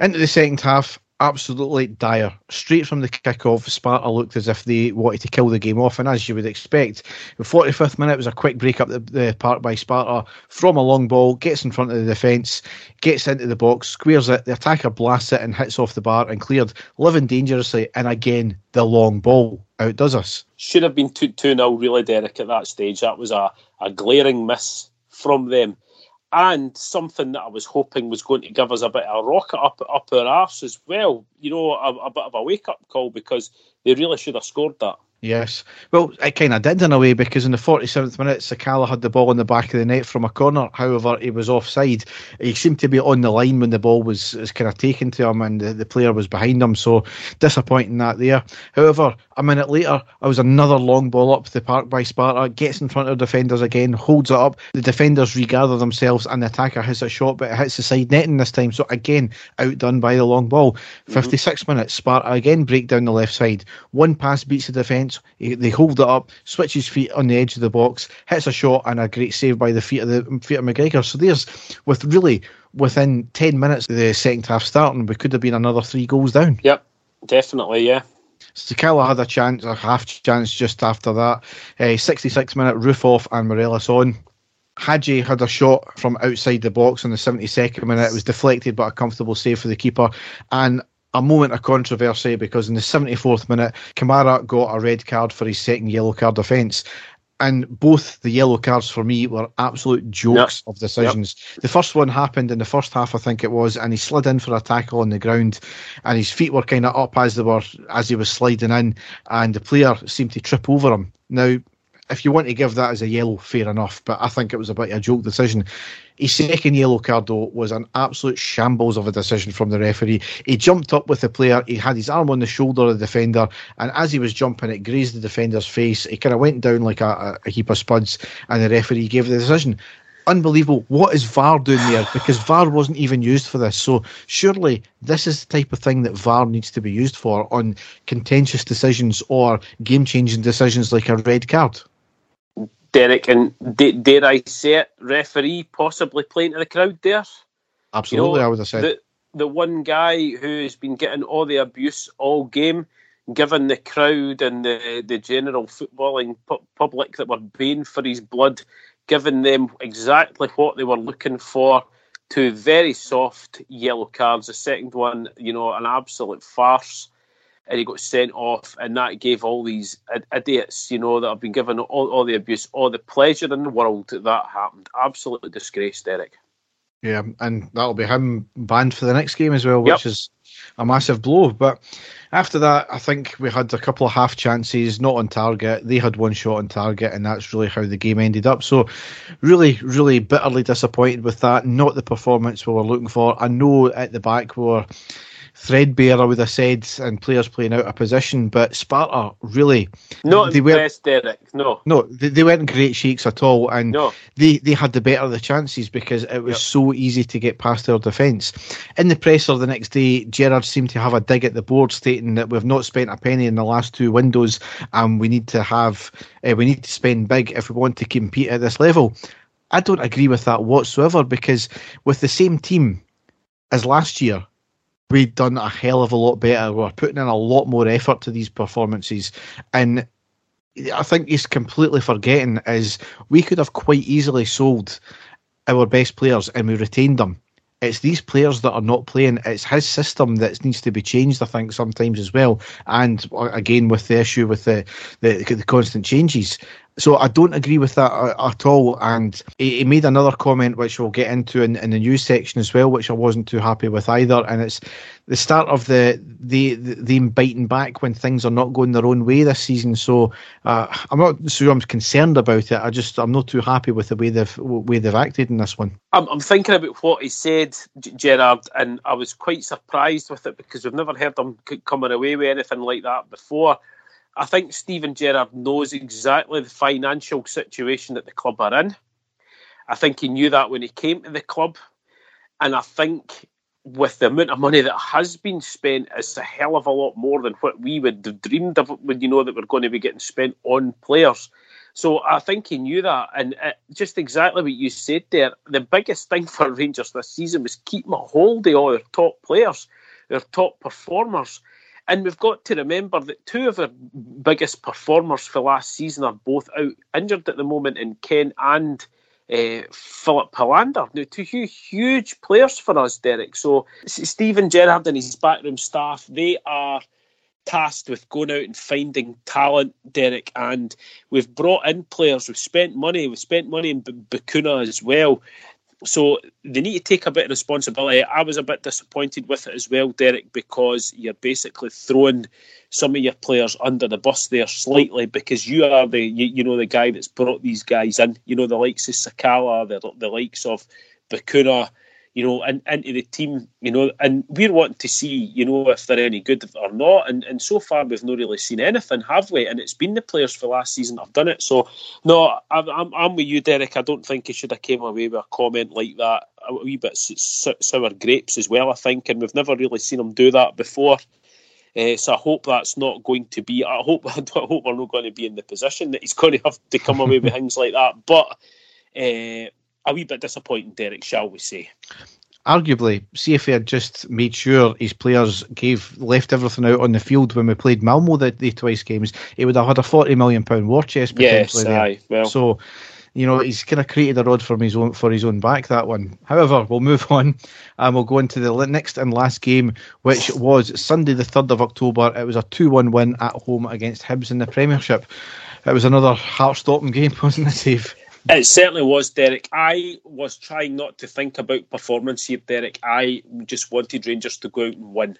into the second half, absolutely dire. Straight from the kick-off, Sparta looked as if they wanted to kill the game off, and as you would expect, the 45th minute was a quick break up the, the park by Sparta from a long ball, gets in front of the defence, gets into the box, squares it, the attacker blasts it and hits off the bar and cleared, living dangerously, and again, the long ball outdoes us. Should have been 2 0 really, Derek, at that stage. That was a, a glaring miss from them and something that I was hoping was going to give us a bit of a rocket up up our arse as well. You know, a, a bit of a wake up call because they really should have scored that. Yes. Well, it kind of did in a way because in the 47th minute, Sakala had the ball in the back of the net from a corner. However, he was offside. He seemed to be on the line when the ball was, was kind of taken to him and the, the player was behind him. So disappointing that there. However, a minute later, I was another long ball up the park by Sparta, gets in front of defenders again, holds it up. The defenders regather themselves and the attacker hits a shot, but it hits the side netting this time. So again, outdone by the long ball. Mm-hmm. 56 minutes, Sparta again break down the left side. One pass beats the defence he, they hold it up, switches feet on the edge of the box, hits a shot, and a great save by the feet of the feet of McGregor. So there's with really within ten minutes of the second half starting, we could have been another three goals down. Yep, definitely, yeah. Sakala had a chance, a half chance just after that. Uh, 66 minute Roofe off and Morelos on. Hagi had a shot from outside the box on the 72nd minute. It was deflected, but a comfortable save for the keeper. And a moment of controversy because in the 74th minute, Kamara got a red card for his second yellow card offence. And both the yellow cards for me were absolute jokes yep. of decisions. Yep. The first one happened in the first half, I think it was, and he slid in for a tackle on the ground, and his feet were kind of up as they were as he was sliding in, and the player seemed to trip over him. Now, if you want to give that as a yellow, fair enough. But I think it was a bit of a joke decision. His second yellow card, though, was an absolute shambles of a decision from the referee. He jumped up with the player, he had his arm on the shoulder of the defender, and as he was jumping, it grazed the defender's face. He kind of went down like a, a heap of spuds, and the referee gave the decision unbelievable. What is VAR doing there? Because VAR wasn't even used for this. So surely this is the type of thing that VAR needs to be used for on contentious decisions or game changing decisions like a red card. Derek, and dare I say it, referee possibly playing to the crowd there? Absolutely, you know, I would have said. The, the one guy who's been getting all the abuse all game, given the crowd and the, the general footballing pu- public that were baying for his blood, giving them exactly what they were looking for. Two very soft yellow cards. The second one, you know, an absolute farce and he got sent off, and that gave all these idiots, you know, that have been given all, all the abuse, all the pleasure in the world that that happened. Absolutely disgraced, Derek. Yeah, and that'll be him banned for the next game as well, which yep. is a massive blow. But after that, I think we had a couple of half chances, not on target. They had one shot on target, and that's really how the game ended up. So, really, really bitterly disappointed with that. Not the performance we were looking for. I know at the back we were threadbare, I would have said, and players playing out of position. But Sparta really not they impressed, were, Derek. No, no, they, they weren't great shakes at all, and no. they they had the better of the chances because it was yep. so easy to get past their defence. In the presser the next day, Gerrard seemed to have a dig at the board, stating that we've not spent a penny in the last two windows, and we need to have uh, we need to spend big if we want to compete at this level. I don't agree with that whatsoever because with the same team as last year, we'd done a hell of a lot better. We're putting in a lot more effort to these performances. And I think he's completely forgetting is we could have quite easily sold our best players and we retained them. It's these players that are not playing. It's his system that needs to be changed. I think sometimes as well, and uh, again with the issue with the the, the constant changes. So I don't agree with that uh, at all. And he, made another comment, which we'll get into in, in, the news section as well, which I wasn't too happy with either. And it's the start of the the, the them biting back when things are not going their own way this season. So uh, I'm not so I'm concerned about it. I just I'm not too happy with the way they've way they've acted in this one. I'm, I'm thinking about what he said, Gerrard, and I was quite surprised with it because we've never heard him coming away with anything like that before. I think Stephen Gerrard knows exactly the financial situation that the club are in. I think he knew that when he came to the club. And I think with the amount of money that has been spent, it's a hell of a lot more than what we would have dreamed of when you know that we're going to be getting spent on players. So I think he knew that. And uh, just exactly what you said there, the biggest thing for Rangers this season was keeping a hold of all their top players, their top performers. And we've got to remember that two of our biggest performers for last season are both out injured at the moment in Kent and uh, Filip Helander. Now, two huge, players for us, Derek. So, Stephen Gerrard and his backroom staff, they are tasked with going out and finding talent, Derek. And we've brought in players, we've spent money, we've spent money in Bacuna as well. So they need to take a bit of responsibility. I was a bit disappointed with it as well, Derek, because you're basically throwing some of your players under the bus there slightly because you are the you, you know the guy that's brought these guys in. You know the likes of Sakala, the the likes of Bacuna, you know, and into the team, you know, and we're wanting to see, you know, if they're any good or not. And and so far we've not really seen anything, have we? And it's been the players for last season that have done it. So no, I'm I'm, I'm with you, Derek. I don't think he should have came away with a comment like that. A wee bit sour grapes as well, I think, and we've never really seen him do that before. Uh, so I hope that's not going to be. I hope I hope we're not going to be in the position that he's going to have to come away with things like that. But uh, a wee bit disappointing, Derek, shall we say? arguably, CFA had just made sure his players gave left everything out on the field when we played Malmo the, the twice games. He would have had a forty million pound war chest potentially yes, there. Aye, well. So, you know, he's kind of created a rod for his own for his own back that one. However, we'll move on and we'll go into the next and last game, which was Sunday the third of October. It was a two one win at home against Hibs in the Premiership. It was another heart stopping game, wasn't it, Dave? It certainly was, Derek. I was trying not to think about performance here, Derek. I just wanted Rangers to go out and win.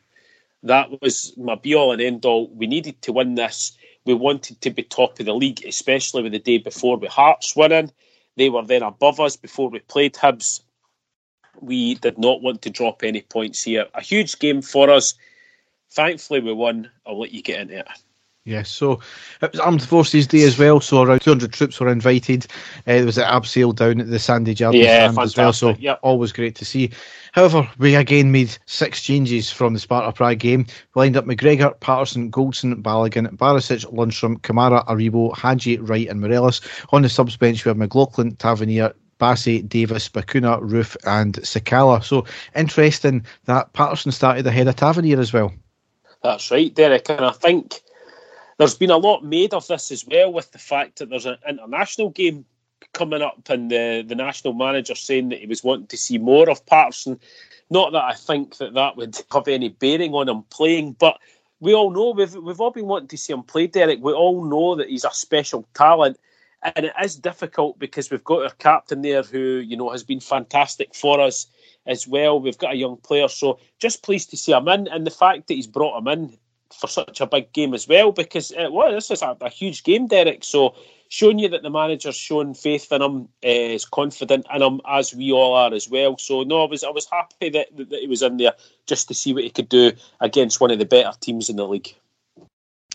That was my be all and end all. We needed to win this. We wanted to be top of the league, especially with the day before with Hearts winning. They were then above us before we played Hibs. We did not want to drop any points here. A huge game for us. Thankfully, we won. I'll let you get into it. Yes, so it was Armed Forces Day as well, so around 200 troops were invited. Uh, there was an abseil down at the Sandy Jardine yeah, as well, so yep. always great to see. However, we again made six changes from the Sparta Prague game. We lined up McGregor, Patterson, Goldson, Balogun, Barisic, Lundstram, Kamara, Aribo, Hagi, Wright, and Morelos. On the subs bench, we have McLaughlin, Tavernier, Bassey, Davis, Bacuna, Roofe, and Sakala. So interesting that Patterson started ahead of Tavernier as well. That's right, Derek, and I think there's been a lot made of this as well with the fact that there's an international game coming up and the, the national manager saying that he was wanting to see more of Patterson. Not that I think that that would have any bearing on him playing, but we all know we've we've all been wanting to see him play, Derek. We all know that he's a special talent, and it is difficult because we've got our captain there who you know has been fantastic for us as well. We've got a young player, so just pleased to see him in, and the fact that he's brought him in for such a big game as well because it was this is a, a, huge game, Derek. So showing you that the manager's shown faith in him, uh, is confident in him as we all are as well. So no, I was I was happy that, that he was in there just to see what he could do against one of the better teams in the league.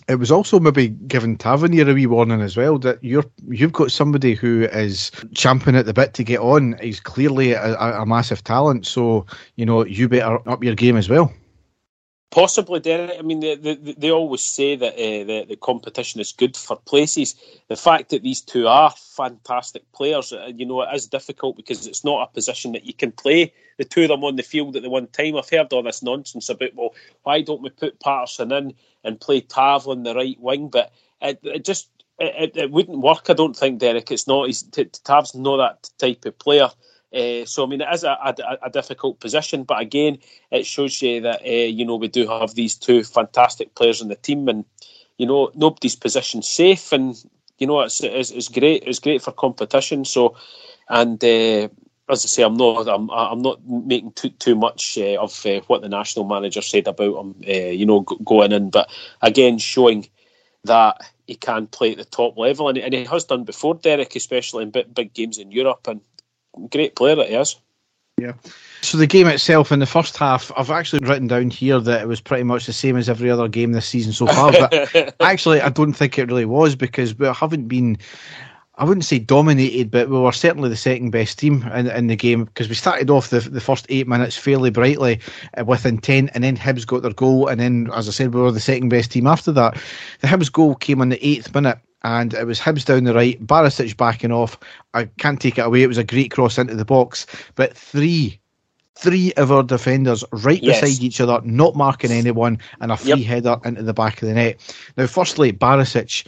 It was also maybe giving Tavernier a wee warning as well that you're you've got somebody who is champing at the bit to get on. He's clearly a, a massive talent, so you know you better up your game as well. Possibly, Derek. I mean, they, they, they always say that uh, the, the competition is good for places. The fact that these two are fantastic players, uh, you know, it is difficult because it's not a position that you can play the two of them on the field at the one time. I've heard all this nonsense about, well, why don't we put Patterson in and play Tav on the right wing? But it, it just it, it, wouldn't work, I don't think, Derek. It's not. He's, Tav's not that type of player. Uh, so I mean, it is a, a, a, difficult position, but again, it shows you that uh, you know we do have these two fantastic players in the team, and you know nobody's position safe, and you know it's, it's, it's great. It's great for competition. So, and uh, as I say, I'm not I'm, I'm not making too too much of what the national manager said about him, you know, going in, but again, showing that he can play at the top level, and, and he has done before, Derek, especially in big, big games in Europe, and great player that he is. Yeah. So the game itself in the first half, I've actually written down here that it was pretty much the same as every other game this season so far. But actually, I don't think it really was because we haven't been. I wouldn't say dominated, but we were certainly the second best team in, in the game because we started off the the first eight minutes fairly brightly uh, with intent, and then Hibs got their goal, and then, as I said, we were the second best team after that. The Hibs goal came on the eighth minute, and it was Hibs down the right, Barisic backing off. I can't take it away. It was a great cross into the box, but three, three of our defenders right yes. beside each other, not marking anyone, and a free yep. header into the back of the net. Now, firstly, Barisic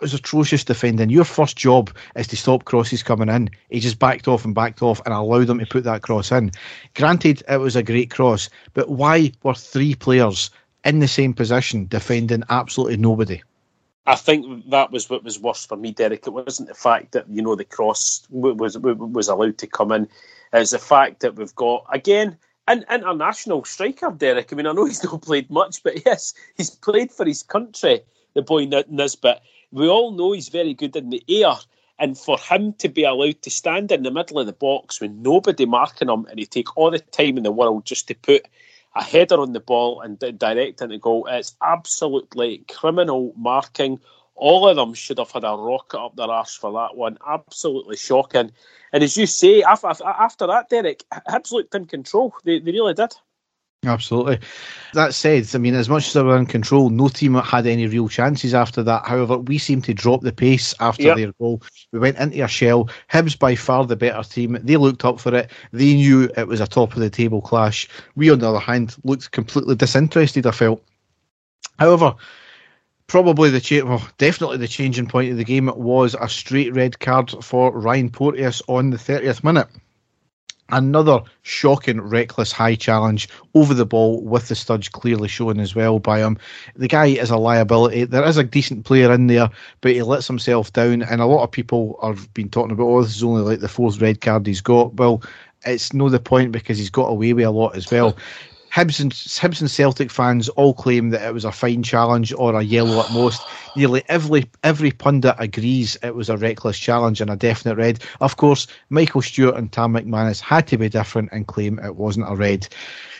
was atrocious defending. Your first job is to stop crosses coming in. He just backed off and backed off and allowed them to put that cross in. Granted, it was a great cross, but why were three players in the same position defending absolutely nobody? I think that was what was worse for me, Derek. It wasn't the fact that you know the cross was was allowed to come in. It's the fact that we've got again an international striker, Derek. I mean, I know he's not played much, but yes, he's played for his country. The boy Nisbet. We all know he's very good in the air, and for him to be allowed to stand in the middle of the box with nobody marking him, and he take all the time in the world just to put a header on the ball and direct into goal. It's absolutely criminal marking. All of them should have had a rocket up their arse for that one. Absolutely shocking. And as you say, after, after that, Derek, Hibs looked in control. They, they really did. Absolutely. That said, I mean, as much as they were in control, no team had any real chances after that. However, we seemed to drop the pace after yep. their goal. We went into a shell. Hibs by far the better team. They looked up for it. They knew it was a top of the table clash. We, on the other hand, looked completely disinterested. I felt. However, probably the cha- well, definitely the changing point of the game was a straight red card for Ryan Porteous on the 30th minute. Another shocking, reckless high challenge over the ball with the studs clearly shown as well by him. The guy is a liability. There is a decent player in there, but he lets himself down. And a lot of people have been talking about, oh, this is only like the fourth red card he's got. Well, it's no the point because he's got away with a lot as well. Hibs and, Celtic fans all claim that it was a fine challenge or a yellow at most. Nearly every every pundit agrees it was a reckless challenge and a definite red. Of course, Michael Stewart and Tam McManus had to be different and claim it wasn't a red.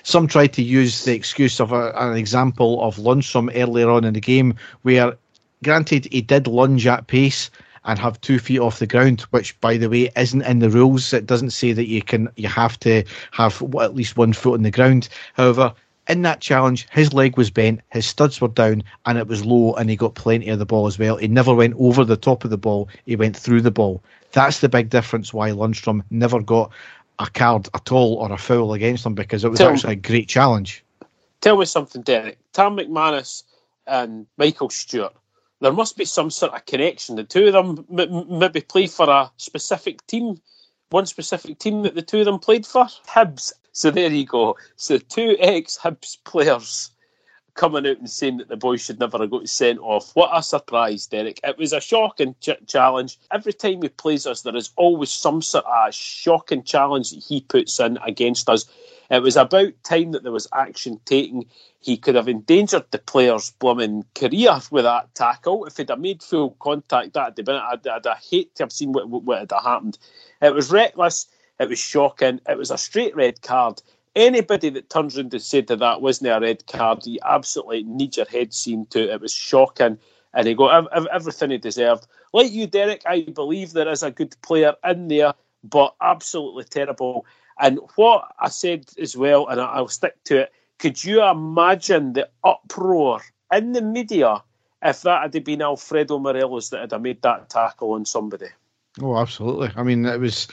Some tried to use the excuse of a, an example of Lundstram earlier on in the game, where, granted, he did lunge at pace and have two feet off the ground, which, by the way, isn't in the rules. It doesn't say that you can you have to have at least one foot on the ground. However, in that challenge, his leg was bent, his studs were down, and it was low, and he got plenty of the ball as well. He never went over the top of the ball; he went through the ball. That's the big difference. Why Lundstram never got a card at all or a foul against him because it was tell, actually a great challenge. Tell me something, Derek. Tam McManus and Michael Stewart there must be some sort of connection. The two of them m- maybe play for a specific team, one specific team that the two of them played for. Hibs. So there you go. So two ex Hibs players coming out and saying that the boys should never have got sent off. What a surprise, Derek. It was a shocking ch- challenge. Every time he plays us, there is always some sort of shocking challenge that he puts in against us. It was about time that there was action taken. He could have endangered the player's blooming career with that tackle. If he'd have made full contact, that'd have been, I'd, I'd, hate to have seen what, what had happened. It was reckless. It was shocking. It was a straight red card. Anybody that turns around and said that that wasn't a red card, you absolutely need your head seen to. It was shocking. And he got everything he deserved. Like you, Derek, I believe there is a good player in there, but absolutely terrible. And what I said as well, and I'll stick to it, could you imagine the uproar in the media if that had been Alfredo Morelos that had made that tackle on somebody? Oh, absolutely. I mean, it was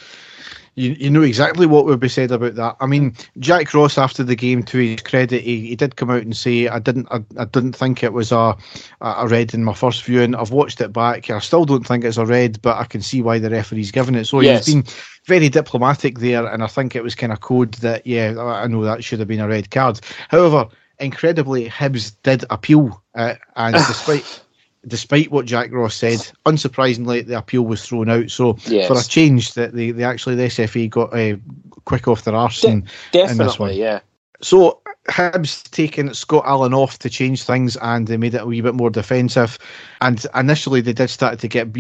you, you know exactly what would be said about that. I mean, Jack Ross after the game, to his credit, he, he did come out and say, "I didn't, I, I didn't think it was a a red in my first viewing. I've watched it back. I still don't think it's a red, but I can see why the referee's given it." So yes. he's been very diplomatic there, and I think it was kind of code that yeah, I know that should have been a red card. However, incredibly, Hibs did appeal, uh, and despite despite what Jack Ross said, unsurprisingly, the appeal was thrown out. So yes. for a change, that they, they actually the SFA got uh, quick off their arse De- in, in this one. Yeah. So Hibs taking Scott Allan off to change things and they made it a wee bit more defensive. And initially they did start to get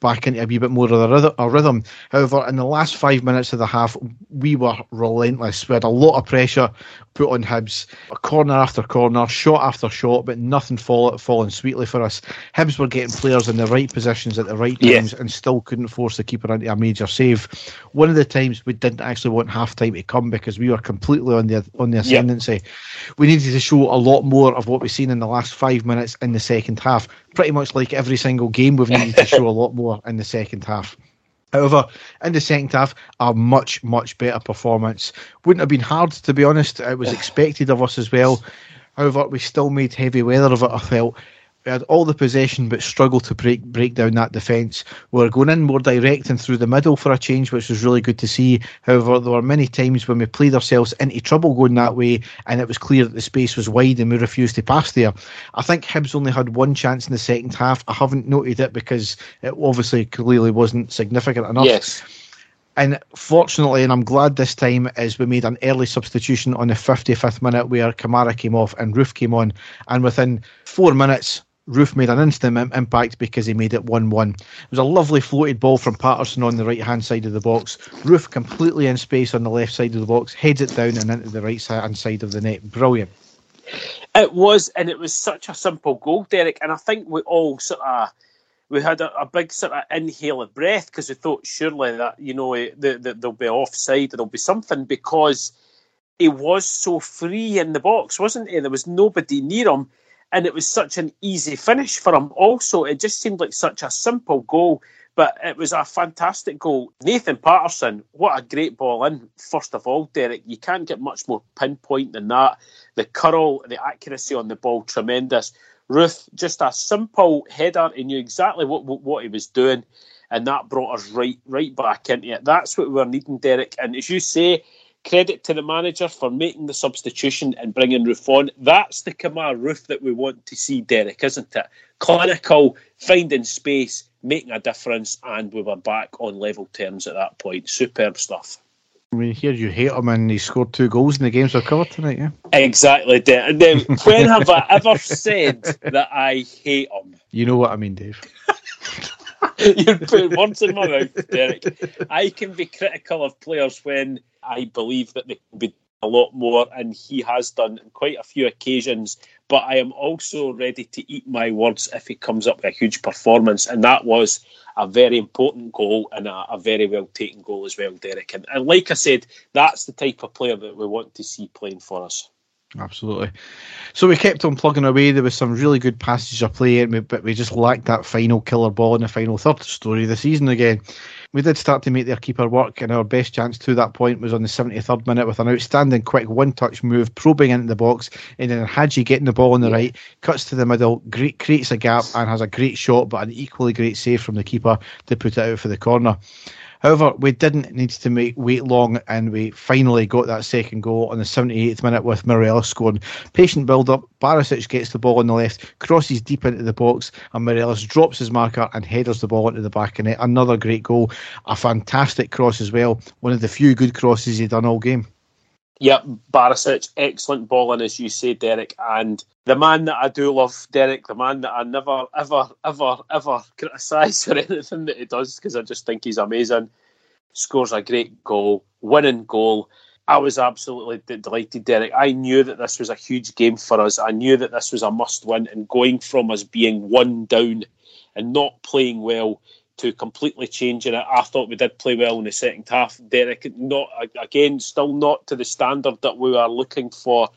back into a wee bit more of a rhythm. However, in the last five minutes of the half, we were relentless. We had a lot of pressure put on Hibs, corner after corner, shot after shot, but nothing fall, falling sweetly for us. Hibs were getting players in the right positions at the right times and still couldn't force the keeper into a major save. One of the times we didn't actually want half time to come because we were completely on the on the ascendancy we needed to show a lot more of what we've seen in the last five minutes in the second half. Pretty much like every single game, we've needed to show a lot more in the second half. However, in the second half, a much, much better performance. Wouldn't have been hard, to be honest. It was expected of us as well. However, we still made heavy weather of it, I felt. We had all the possession but struggled to break break down that defence. We were going in more direct and through the middle for a change, which was really good to see. However, there were many times when we played ourselves into trouble going that way, and it was clear that the space was wide and we refused to pass there. I think Hibs only had one chance in the second half. I haven't noted it because it obviously clearly wasn't significant enough. Yes. And fortunately, and I'm glad this time, is we made an early substitution on the 55th minute where Kamara came off and Roofe came on. And within four minutes, Roofe made an instant impact because he made it 1 1. It was a lovely floated ball from Patterson on the right hand side of the box. Roofe completely in space on the left side of the box, heads it down and into the right hand side of the net. Brilliant. It was, and it was such a simple goal, Derek. And I think we all sort of we had a, a big sort of inhale of breath because we thought surely that you know eh, the, the, there'll be offside, there'll be something because he was so free in the box, wasn't he? There was nobody near him, and it was such an easy finish for him. Also, it just seemed like such a simple goal, but it was a fantastic goal. Nathan Patterson, what a great ball in, first of all, Derek. You can't get much more pinpoint than that. The curl, the accuracy on the ball, tremendous. Roofe, just a simple header. He knew exactly what, what, what he was doing, and that brought us right right back into it. That's what we were needing, Derek. And as you say, credit to the manager for making the substitution and bringing Roofe on. That's the Kemar Roofe that we want to see, Derek, isn't it? Clinical, finding space, making a difference, and we were back on level terms at that point. Superb stuff. I mean, here you hate him and he scored two goals in the games we're covered tonight, yeah? Exactly. And then when have I ever said that I hate him? You know what I mean, Dave. You're putting words in my mouth, Derek. I can be critical of players when I believe that they can be a lot more, and he has done quite a few occasions. But I am also ready to eat my words if he comes up with a huge performance, and that was a very important goal and a, a very well taken goal as well, Derek. And, and like I said, that's the type of player that we want to see playing for us. Absolutely. So we kept on plugging away. There was some really good passages of play, but we just lacked that final killer ball in the final third story of the season again. We did start to make their keeper work, and our best chance to that point was on the 73rd minute with an outstanding quick one touch move, probing into the box, and then Hagi getting the ball on the right, cuts to the middle, great, creates a gap, and has a great shot, but an equally great save from the keeper to put it out for the corner. However, we didn't need to wait long, and we finally got that second goal on the 78th minute with Morelos scoring. Patient build up. Barisic gets the ball on the left, crosses deep into the box, and Morelos drops his marker and headers the ball into the back of net. Another great goal. A fantastic cross as well. One of the few good crosses he's done all game. Yep, Barisic, excellent balling, as you say, Derek. And the man that I do love, Derek, the man that I never, ever, ever, ever criticise for anything that he does, because I just think he's amazing, scores a great goal, winning goal. I was absolutely delighted, Derek. I knew that this was a huge game for us. I knew that this was a must win, and going from us being one down and not playing well to completely changing it. I thought we did play well in the second half. Derek, not again, still not to the standard that we were looking for,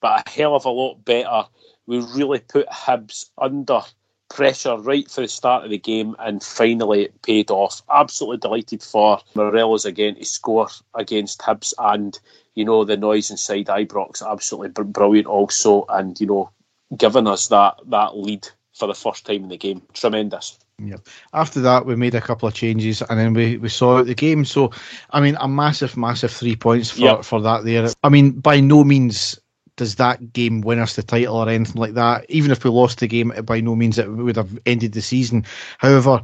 but a hell of a lot better. We really put Hibs under pressure right for the start of the game, and finally it paid off. Absolutely delighted for Morelos again to score against Hibs, and you know the noise inside Ibrox absolutely brilliant also, and you know giving us that that lead for the first time in the game, tremendous. Yep. After that, we made a couple of changes, and then we, we saw out the game. So, I mean, a massive, massive three points for, yep. for that there. I mean, by no means does that game win us the title or anything like that. Even if we lost the game, by no means it would have ended the season. However,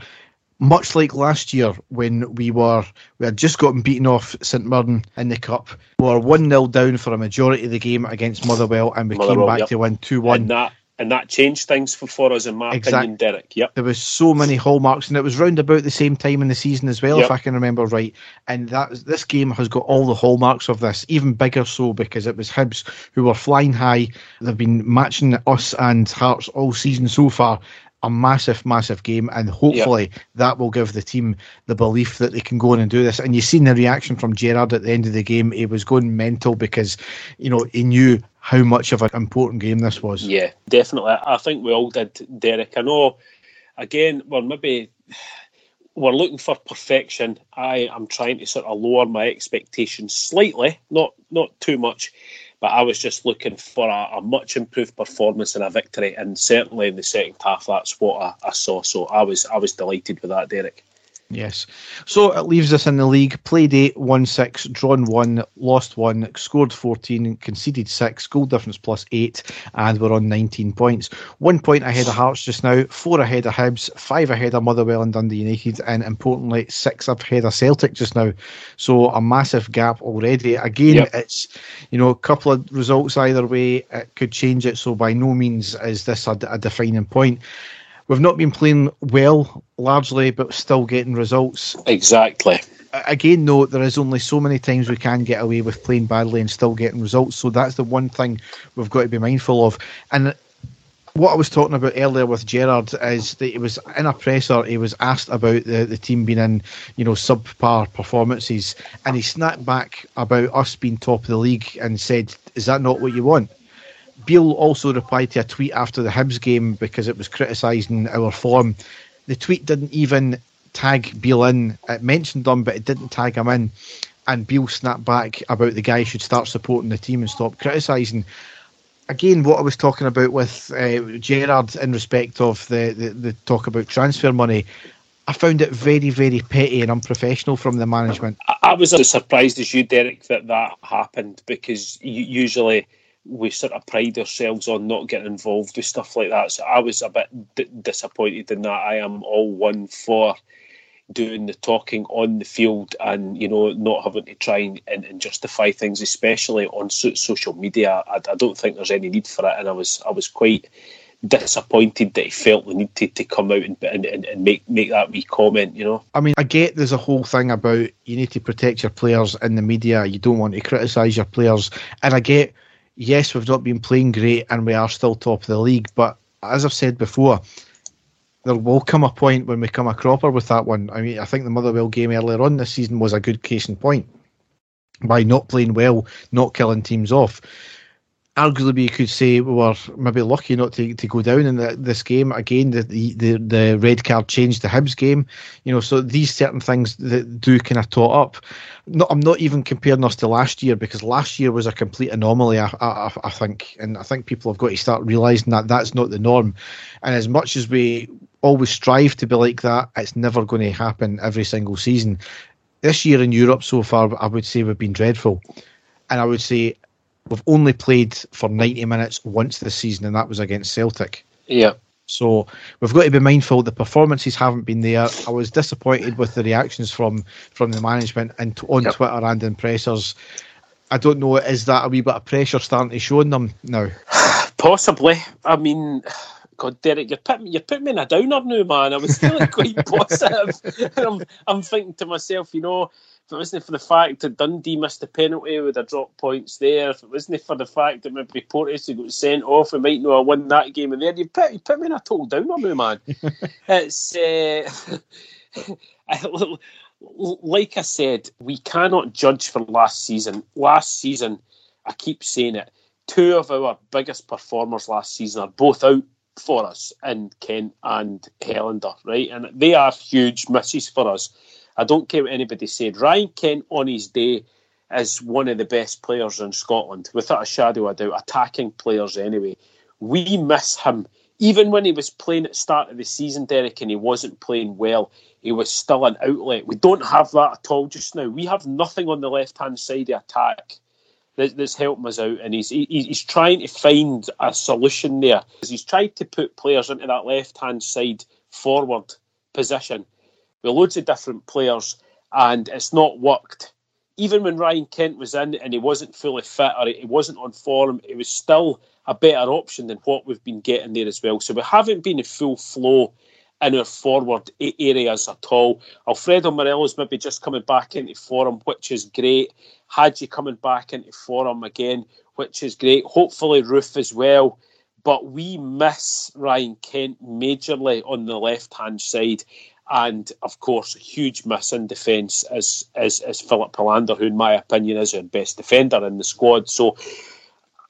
much like last year when we were we had just gotten beaten off St Mirren in the cup, we were one 0 down for a majority of the game against Motherwell, and we Motherwell, came back yep. to win two one. And that and that changed things for, for us, in my exactly. opinion, Derek. Yep. There was so many hallmarks, and it was round about the same time in the season as well, yep. if I can remember right. And that this game has got all the hallmarks of this, even bigger so because it was Hibs who were flying high. They've been matching us and Hearts all season so far, a massive, massive game, and hopefully yep. that will give the team the belief that they can go in and do this. And you've seen the reaction from Gerrard at the end of the game; he was going mental because, you know, he knew how much of an important game this was. Yeah, definitely. I think we all did, Derek. I know. Again, we're maybe we're looking for perfection. I am trying to sort of lower my expectations slightly, not not too much but I was just looking for a, a, much improved performance and a victory, and certainly in the second half, that's what I, I saw. So I was I was delighted with that, Derek. Yes. So it leaves us in the league. Played 8, won 6, drawn 1, lost 1, scored 14, conceded 6, goal difference plus 8, and we're on 19 points. One point ahead of Hearts just now, 4 ahead of Hibs, 5 ahead of Motherwell and Dundee United, and importantly, 6 ahead of Celtic just now. So a massive gap already. Again, yep. it's, you know, a couple of results either way, it could change it. So by no means is this a, a defining point we've not been playing well largely, but still getting results. Exactly. Again, though, there is only so many times we can get away with playing badly and still getting results. So that's the one thing we've got to be mindful of. And what I was talking about earlier with Gerrard is that he was in a presser. He was asked about the, the team being in, you know, subpar performances, and he snapped back about us being top of the league and said, "Is that not what you want?" Beale also replied to a tweet after the Hibs game because it was criticising our form. The tweet didn't even tag Beale in. It mentioned him, but it didn't tag him in. And Beale snapped back about the guy should start supporting the team and stop criticising again, what I was talking about with uh, Gerrard in respect of the, the, the talk about transfer money, I found it very, very petty and unprofessional from the management. I, I was as surprised as you, Derek, that that happened because usually we sort of pride ourselves on not getting involved with stuff like that. So I was a bit d- disappointed in that. I am all one for doing the talking on the field and you know not having to try and, and, justify things especially on so- social media. I, I, don't think there's any need for it. And I was I was quite disappointed that he felt the need to, to come out and, and, and make make that wee comment you know? I mean I get there's a whole thing about you need to protect your players in the media. You don't want to criticise your players. And I get yes we've not been playing great and we are still top of the league but as I've said before there will come a point when we come a cropper with that one. I mean, I think the Motherwell game earlier on this season was a good case in point by not playing well, not killing teams off. Arguably, you could say we were maybe lucky not to, to go down in the, this game. Again, the, the the red card changed the Hibs game. You know, so these certain things that do kind of tot up. I'm not even comparing us to last year because last year was a complete anomaly. I, I, I think, and I think people have got to start realizing that that's not the norm. And as much as we always strive to be like that. It's never going to happen every single season. This year in Europe so far, I would say we've been dreadful. And I would say we've only played for 90 minutes once this season, and that was against Celtic. Yeah. So we've got to be mindful the performances haven't been there. I was disappointed with the reactions from from the management and t- on yep. Twitter and in pressers. I don't know, is that a wee bit of pressure starting to show on them now? Possibly. I mean, God, Derek, you put me, you put me in a downer now, man. I was feeling quite positive. I'm, I'm thinking to myself, you know, if it wasn't for the fact that Dundee missed a penalty, would have dropped points there. If it wasn't for the fact that maybe Porteous got sent off, we might not have won that game. And there, you put, you put me in a total downer now, man. it's uh, like I said, we cannot judge for last season. Last season, I keep saying it. Two of our biggest performers last season are both out for us in Kent and Helander, right? And they are huge misses for us. I don't care what anybody said. Ryan Kent on his day is one of the best players in Scotland, without a shadow of a doubt, attacking players anyway. We miss him. Even when he was playing at the start of the season, Derek, and he wasn't playing well, he was still an outlet. We don't have that at all just now. We have nothing on the left hand side of attack that's helping us out, and he's he, he's trying to find a solution there. He's tried to put players into that left hand side forward position with loads of different players, and it's not worked. Even when Ryan Kent was in and he wasn't fully fit or he wasn't on form, it was still a better option than what we've been getting there as well. So we haven't been in full flow in our forward areas at all. Alfredo Morelos maybe just coming back into form, which is great. Hagi coming back into form again, which is great. Hopefully Roofe as well. But we miss Ryan Kent majorly on the left hand side. And of course, a huge miss in defence is, is, is Filip Helander, who, in my opinion, is our best defender in the squad. So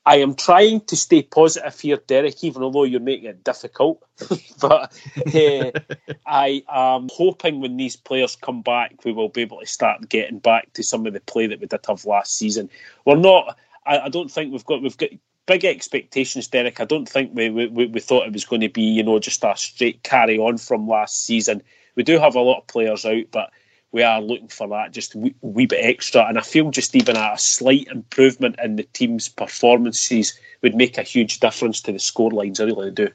I am trying to stay positive here, Derek, even although you're making it difficult. but uh, I am hoping when these players come back, we will be able to start getting back to some of the play that we did have last season. We're not. I, I don't think we've got we've got big expectations, Derek. I don't think we, we we thought it was going to be you know just a straight carry on from last season. We do have a lot of players out, but we are looking for that just a wee, wee bit extra. And I feel just even a slight improvement in the team's performances would make a huge difference to the score lines. I really do.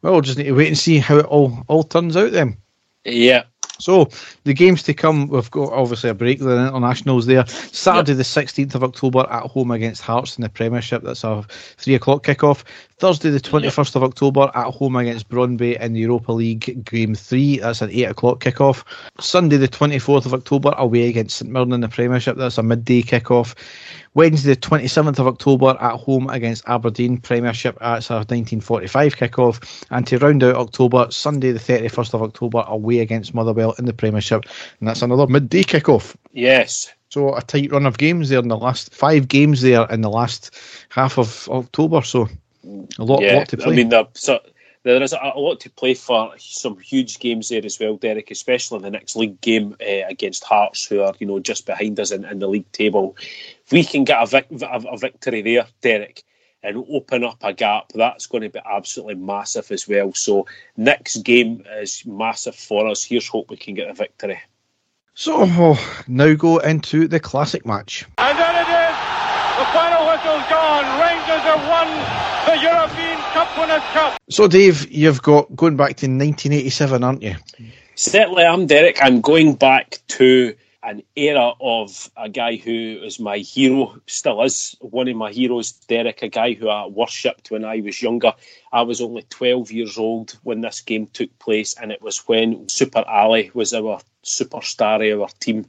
Well, we'll just need to wait and see how it all all turns out then. Yeah. So the games to come, we've got obviously a break the internationals there. Saturday yep. the sixteenth of October at home against Hearts in the Premiership. That's a three o'clock kickoff. Thursday, the 21st of October, at home against Brøndby in the Europa League Game 3. That's an 8 o'clock kick-off. Sunday, the 24th of October, away against St Mirren in the Premiership. That's a midday kick-off. Wednesday, the 27th of October, at home against Aberdeen Premiership. That's a 1945 kick-off. And to round out October, Sunday, the 31st of October, away against Motherwell in the Premiership. And that's another midday kick-off. Yes. So a tight run of games there in the last five games there in the last half of October. So a lot, yeah, lot to play. I mean, so, there is a, a, lot to play for. Some huge games there as well, Derek. Especially the next league game uh, against Hearts, who are you know just behind us in, in the league table. If we can get a, vic- a, a victory there, Derek, and open up a gap, that's going to be absolutely massive as well. So next game is massive for us. Here's hope we can get a victory. So oh, now go into the classic match. And then it is. The final whistle's gone. Rangers have won the European Cup Winners' Cup. So, Dave, you've got going back to 1987, aren't you? Certainly, I'm Derek. I'm going back to an era of a guy who is my hero, still is one of my heroes, Derek, a guy who I worshipped when I was younger. I was only 12 years old when this game took place, and it was when Super Ali was our superstar of our team.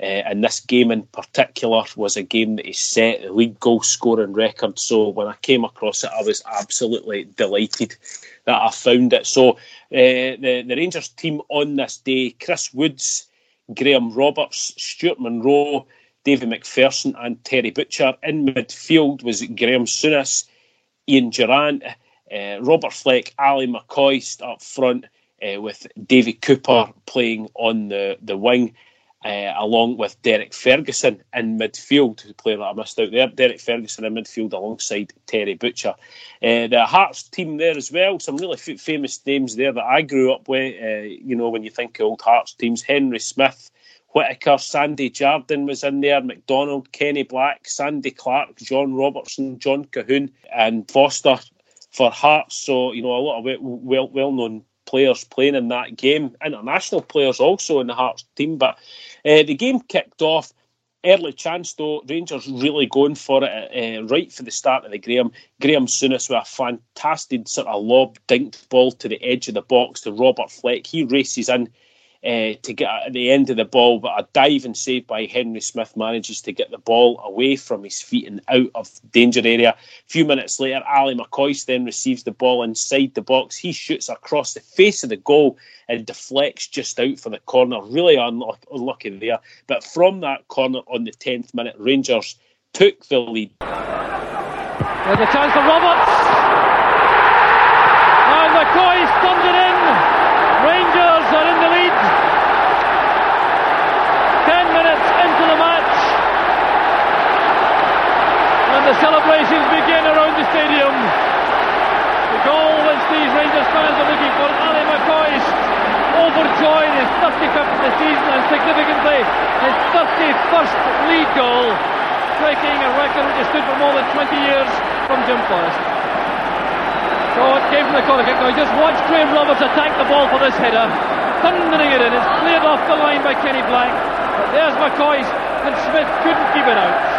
Uh, and this game in particular was a game that he set the league goal scoring record. So when I came across it, I was absolutely delighted that I found it. So uh, the, the Rangers team on this day, Chris Woods, Graham Roberts, Stuart Munro, David McPherson, and Terry Butcher. In midfield was Graham Souness, Ian Durrant, uh, Robert Fleck, Ali McCoist up front, uh, with Davy Cooper playing on the, the wing. Uh, along with Derek Ferguson in midfield, who player that I missed out there. Derek Ferguson in midfield alongside Terry Butcher. Uh, the Hearts team there as well. Some really f- famous names there that I grew up with. Uh, you know, when you think of old Hearts teams, Henry Smith, Whittaker, Sandy Jardine was in there, McDonald, Kenny Black, Sandy Clark, John Robertson, John Colquhoun, and Foster for Hearts. So you know, a lot of well known players playing in that game, international players also in the Hearts team, but. Uh, the game kicked off. Early chance though, Rangers really going for it uh, right for the start of the Graham. Graham Souness with a fantastic sort of lob dinked ball to the edge of the box to Robert Fleck. He races in uh, to get at the end of the ball, but a dive and save by Henry Smith manages to get the ball away from his feet and out of danger area. A few minutes later, Ali McCoist then receives the ball inside the box. He shoots across the face of the goal and deflects just out for the corner. Really unlucky, unlucky there. But from that corner on the 10th minute, Rangers took the lead. There's a chance for Roberts. And thumbs it in. Rangers are in the lead. Ten minutes into the match. And the celebrations begin around the stadium. The goal which these Rangers fans are looking for, Ali McCoist, overjoyed his 35th of the season and significantly his 31st league goal, striking a record which stood for more than 20 years from Jim Forrest. So it came from the corner kick. Now just watch Graham Roberts attack the ball for this header. Thundering it in. It's cleared off the line by Kenny Black. But there's McCoist and Smith couldn't keep it out.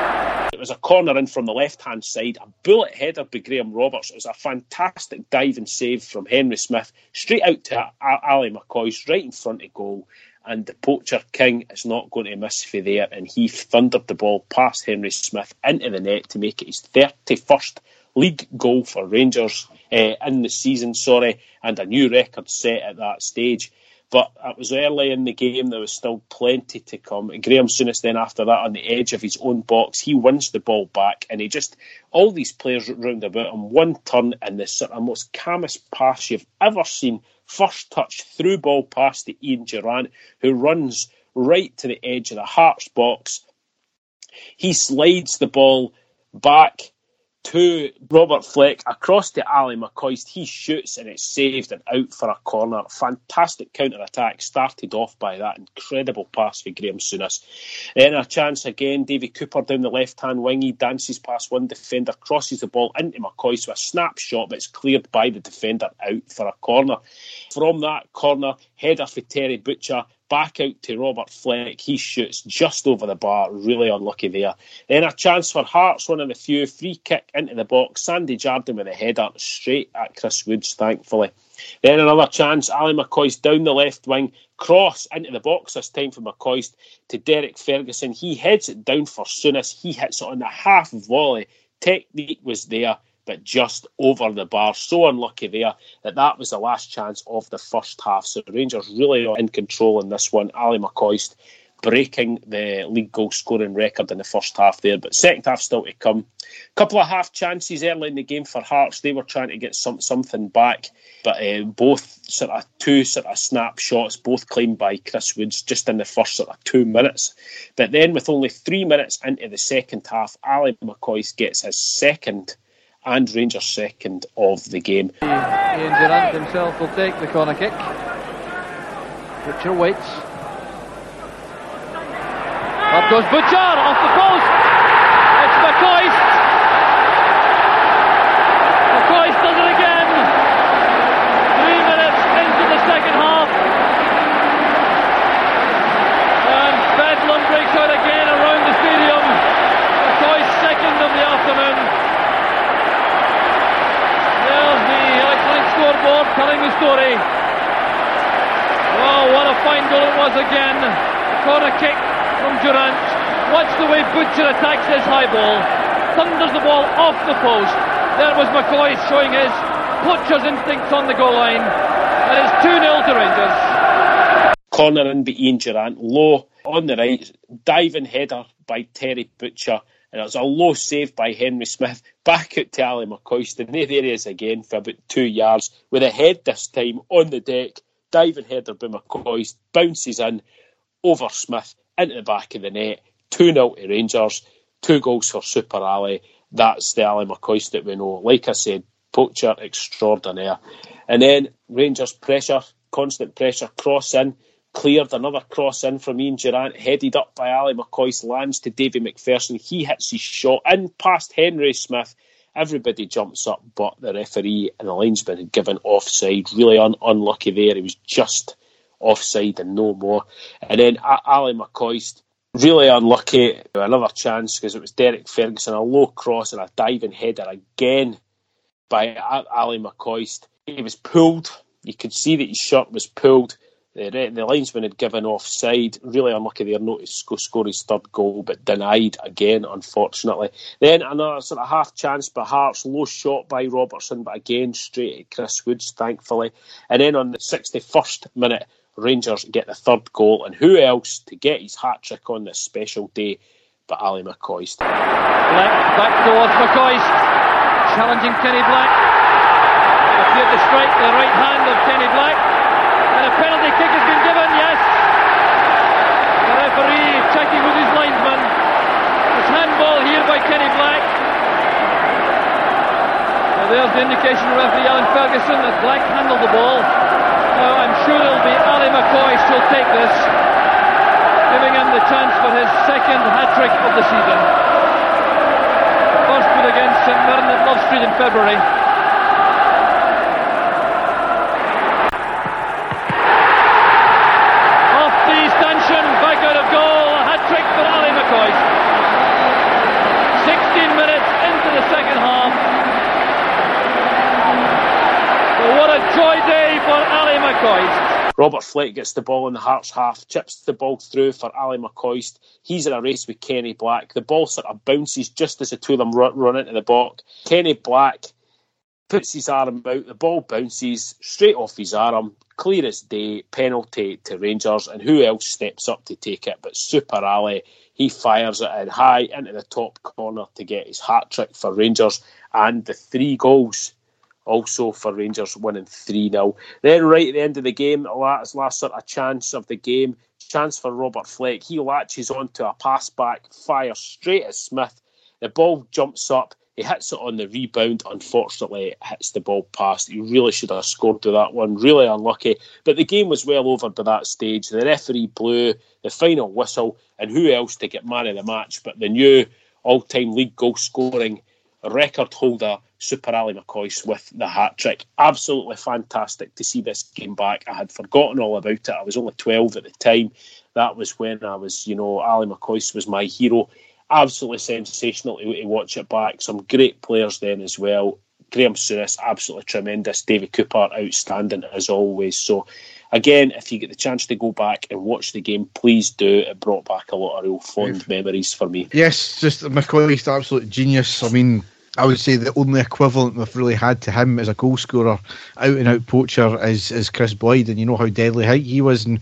Was a corner in from the left hand side, a bullet header by Graham Roberts. It was a fantastic dive and save from Henry Smith, straight out to Ali McCoist, right in front of goal. And the poacher king is not going to miss for there. And he thundered the ball past Henry Smith into the net to make it his 31st league goal for Rangers uh, in the season, sorry, and a new record set at that stage. But it was early in the game, there was still plenty to come. Graham Souness then after that on the edge of his own box, he wins the ball back and he just, all these players round about him, one turn and the sort of most calmest pass you've ever seen. First touch through ball pass to Ian Durrant, who runs right to the edge of the Hearts box. He slides the ball back to Robert Fleck across to Ali McCoist. He shoots and it's saved and out for a corner. Fantastic counter attack started off by that incredible pass for Graham Souness. Then a chance again. Davy Cooper down the left hand wing. He dances past one defender, crosses the ball into McCoist with a snapshot, it's cleared by the defender out for a corner. From that corner, header for Terry Butcher back out to Robert Fleck. He shoots just over the bar, really unlucky there. Then a chance for Hearts, one of the few. Free kick into the box. Sandy Jardine with a header straight at Chris Woods, thankfully. Then another chance. Ali McCoist down the left wing, cross into the box this time for McCoist to Derek Ferguson. He heads it down for Souness. He hits it on the half volley. Technique was there but just over the bar. So unlucky there that that was the last chance of the first half. So Rangers really are in control in this one. Ali McCoist breaking the league goal scoring record in the first half there, but second half still to come. A couple of half chances early in the game for Hearts. They were trying to get some something back, but uh, both sort of two sort of snapshots, both claimed by Chris Woods just in the first sort of two minutes. But then, with only three minutes into the second half, Ali McCoist gets his second and Rangers second of the game. Ian Durrant himself will take the corner kick. Butcher waits. Up goes Butcher off the post. It's McCoist. McCoist does it again. Three minutes into the second half. And bedlam breaks out again around the stadium. McCoist second of the afternoon. There's the electronic scoreboard telling the story. Oh, what a fine goal it was again. Corner kick from Durrant. Watch the way Butcher attacks this high ball. Thunders the ball off the post. There was McCoist showing his poacher's instincts on the goal line. And it's 2 0 to Rangers. Corner in by Ian Durrant. Low on the right. Diving header by Terry Butcher. And it was a low save by Henry Smith. Back out to Ali McCoist. And there he is again for about two yards. With a head this time on the deck. Diving header by McCoist. Bounces in over Smith into the back of the net. 2 0 to Rangers. Two goals for Super Ali. That's the Ali McCoist that we know. Like I said, poacher extraordinaire. And then Rangers pressure, constant pressure, cross in, cleared another cross in from Ian Durrant, headed up by Ali McCoist, lands to Davy McPherson. He hits his shot in past Henry Smith. Everybody jumps up, but the referee and the linesman had given offside. Really un- unlucky there. He was just offside and no more. And then Ali McCoist, really unlucky. Another chance because it was Derek Ferguson, a low cross and a diving header again by Ali McCoist. He was pulled. You could see that his shirt was pulled. The, the linesman had given offside. Really unlucky there not to score, his third goal, but denied again, unfortunately. Then another sort of half chance by Hearts, low shot by Robertson, but again straight at Chris Woods, thankfully. And then on the 61st minute, Rangers get the third goal, and who else to get his hat trick on this special day but Ali McCoist? Black back towards McCoist, challenging Kenny Black. Appeared to strike the right hand of Kenny Black, and a penalty kick has been given. Yes, the referee checking with his linesman. It's handball here by Kenny Black. Now there's the indication referee Alan Ferguson that Black handled the ball. Now I'm sure it'll be Ali McCoist who'll take this, giving him the chance for his second hat-trick of the season. First against St Mirren at Love Street in February. Off the stanchion, back out of goal, a hat-trick for Ali McCoist. 16 minutes into the second half. Well, what a joy day for Ali McCoist. Robert Fleck gets the ball in the Hearts half, chips the ball through for Ali McCoist. He's in a race with Kenny Black. The ball sort of bounces just as the two of them run, run into the box. Kenny Black puts his arm out, the ball bounces straight off his arm, clear as day, penalty to Rangers, and who else steps up to take it but Super Ali? He fires it in high into the top corner to get his hat trick for Rangers and the three goals also for Rangers winning 3 0. Then, right at the end of the game, last, last sort of chance of the game, chance for Robert Fleck. He latches onto a pass back, fires straight at Smith. The ball jumps up. He hits it on the rebound. Unfortunately, it hits the ball past. He really should have scored to that one. Really unlucky. But the game was well over by that stage. The referee blew the final whistle, and who else to get man of the match but the new all time league goal scoring record holder, Super Ali McCoist with the hat trick. Absolutely fantastic to see this game back. I had forgotten all about it. I was only 12 at the time. That was when I was, you know, Ali McCoist was my hero. Absolutely sensational to, to watch it back. Some great players then as well. Graham Souness, absolutely tremendous. David Cooper, outstanding as always. So, again, if you get the chance to go back and watch the game, please do. It brought back a lot of real fond memories for me. Yes, just McCoist, absolute genius. I mean, I would say the only equivalent we've really had to him as a goal scorer, out and out poacher, is, is Kris Boyd, and you know how deadly he was. And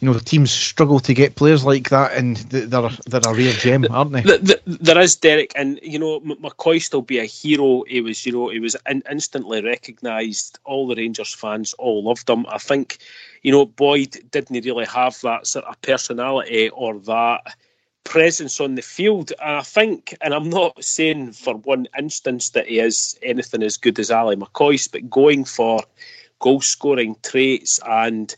you know, the teams struggle to get players like that, and they're they're a rare gem, aren't they? There is Derek, and you know, McCoist still be a hero. He was, you know, he was in, instantly recognised. All the Rangers fans all loved him. I think, you know, Boyd didn't really have that sort of personality or that presence on the field. And I think, and I'm not saying for one instance that he is anything as good as Ali McCoist, but going for goal scoring traits and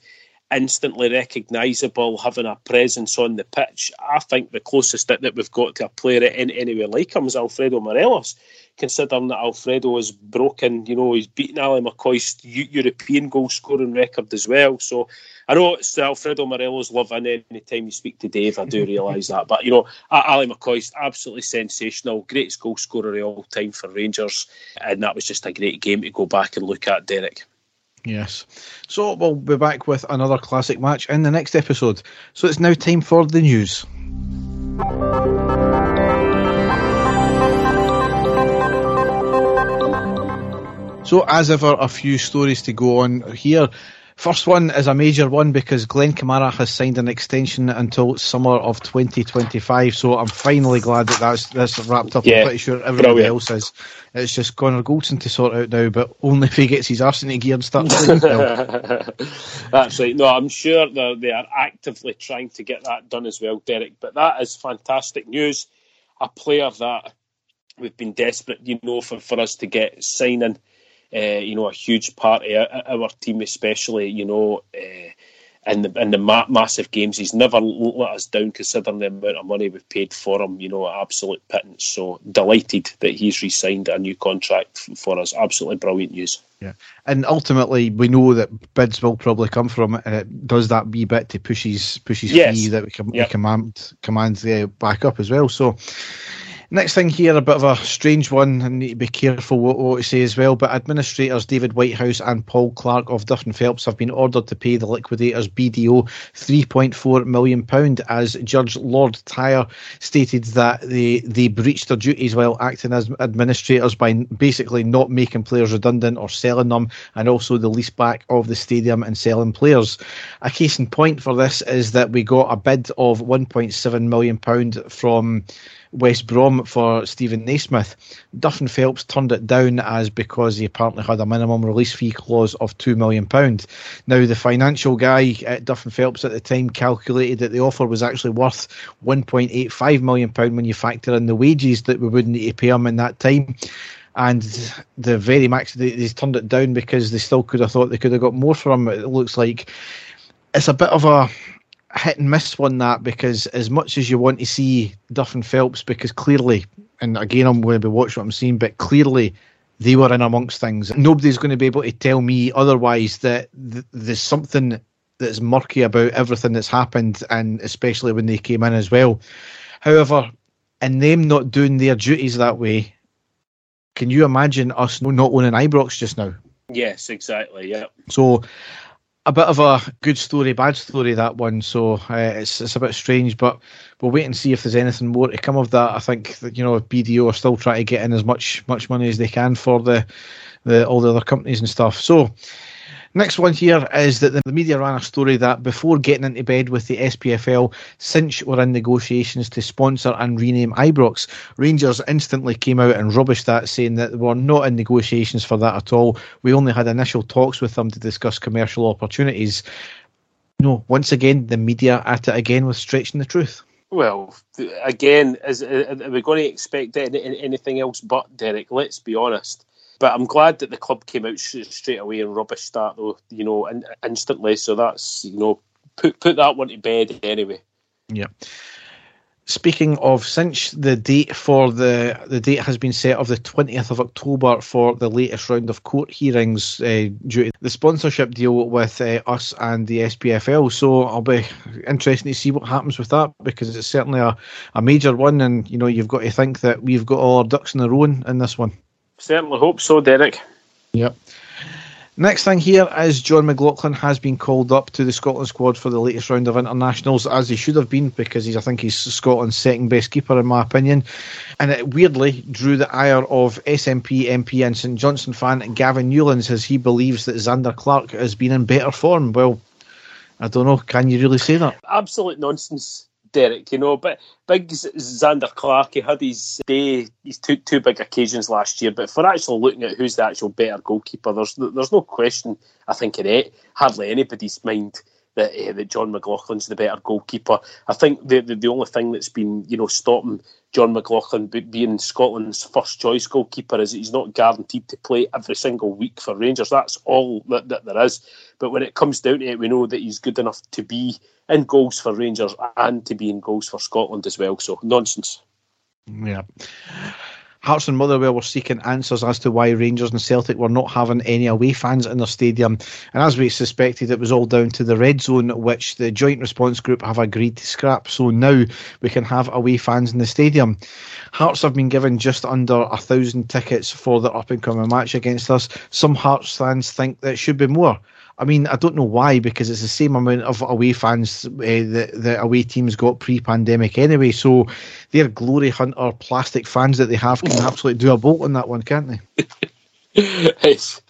instantly recognisable, having a presence on the pitch. I think the closest that, that we've got to a player in anywhere like him is Alfredo Morelos, considering that Alfredo has broken, you know, he's beaten Ali McCoist's European goal scoring record as well. So I know it's Alfredo Morelos' love in any time you speak to Dave, I do realise that. But, you know, Ali McCoist, absolutely sensational, greatest goal scorer of all time for Rangers. And that was just a great game to go back and look at, Derek. Yes. So we'll be back with another classic match in the next episode. So it's now time for the news. So, as ever, a few stories to go on here. First one is a major one because Glenn Kamara has signed an extension until summer of 2025. So I'm finally glad that that's, that's wrapped up. Yeah, I'm pretty sure everybody brilliant. else is. It's just Connor Goldson to sort out now, but only if he gets his arsenal gear and starts that's right. No, I'm sure they are actively trying to get that done as well, Derek. But that is fantastic news. A player that we've been desperate, you know, for, for us to get signing uh, you know, a huge part of our, team, especially, you know, uh, in the in the ma- massive games. He's never let us down, considering the amount of money we've paid for him. You know, absolute pittance. So delighted that he's re-signed a new contract for us. Absolutely brilliant news. Yeah, and ultimately we know that bids will probably come from it, and it does that wee bit to push his push his yes. fee that we can yep. we command command the back up as well. So Next thing here, a bit of a strange one, and need to be careful what, what we say as well. But administrators David Whitehouse and Paul Clark of Duff and Phelps have been ordered to pay the liquidators BDO £3.4 million as Judge Lord Tyre stated that they, they breached their duties while acting as administrators by basically not making players redundant or selling them, and also the lease back of the stadium and selling players. A case in point for this is that we got a bid of £1.7 million from West Brom for Steven Naismith. Duff and Phelps turned it down as because he apparently had a minimum release fee clause of £2 million. Now, the financial guy at Duff and Phelps at the time calculated that the offer was actually worth £1.85 million when you factor in the wages that we would need to pay him in that time and the very max they, they, turned it down because they still could have thought they could have got more from him. It looks like it's a bit of a hit and miss one that because as much as you want to see Duff and Phelps, because clearly, and again I'm going to be watching what I'm seeing, but clearly they were in amongst things. Nobody's going to be able to tell me otherwise that th- there's something that's murky about everything that's happened, and especially when they came in as well. However, in them not doing their duties that way, can you imagine us not owning Ibrox just now? Yes, exactly. Yeah. So a bit of a good story, bad story that one. So uh, it's it's a bit strange, but we'll wait and see if there's anything more to come of that. I think that, you know BDO are still trying to get in as much much money as they can for the the all the other companies and stuff. So Next one here is that the media ran a story that before getting into bed with the SPFL, Cinch were in negotiations to sponsor and rename Ibrox. Rangers instantly came out and rubbished that, saying that they were not in negotiations for that at all. We only had initial talks with them to discuss commercial opportunities. No, once again, the media at it again with stretching the truth. Well, again, is, uh, are we going to expect anything else but Derek? Let's be honest. But I'm glad that the club came out straight away and rubbish that, though, you know, in, instantly. So that's, you know, put put that one to bed anyway. Yeah. Speaking of, Cinch the date for the the date has been set of the twentieth of October for the latest round of court hearings uh, due to the sponsorship deal with uh, us and the SPFL. So I'll be interested to see what happens with that because it's certainly a, a major one, and you know you've got to think that we've got all our ducks in a row in this one. Certainly hope so, Derek. Yep. Next thing here is Jon McLaughlin has been called up to the Scotland squad for the latest round of internationals, as he should have been, because he's I think he's Scotland's second best keeper in my opinion. And it weirdly drew the ire of SNP MP and St Johnstone fan Gavin Newlands as he believes that Zander Clark has been in better form. Well, I don't know. Can you really say that? Absolute nonsense. Derek, you know, but big Zander Clark, he had his day, his two two big occasions last year. But for actually looking at who's the actual better goalkeeper, there's there's no question. I think in it, hardly anybody's mind that uh, that Jon McLaughlin's the better goalkeeper. I think the, the, the only thing that's been you know stopping Jon McLaughlin being Scotland's first choice goalkeeper is he's not guaranteed to play every single week for Rangers. That's all that, that there is. But when it comes down to it, we know that he's good enough to be in goals for Rangers and to be in goals for Scotland as well. So nonsense. Yeah. Hearts and Motherwell were seeking answers as to why Rangers and Celtic were not having any away fans in their stadium. And as we suspected, it was all down to the red zone, which the Joint Response Group have agreed to scrap. So now we can have away fans in the stadium. Hearts have been given just under a thousand tickets for the up and coming match against us. Some Hearts fans think that it should be more. I mean, I don't know why because it's the same amount of away fans uh, that the away teams got pre-pandemic anyway. So their glory hunter plastic fans that they have can absolutely do a bolt on that one, can't they? it's,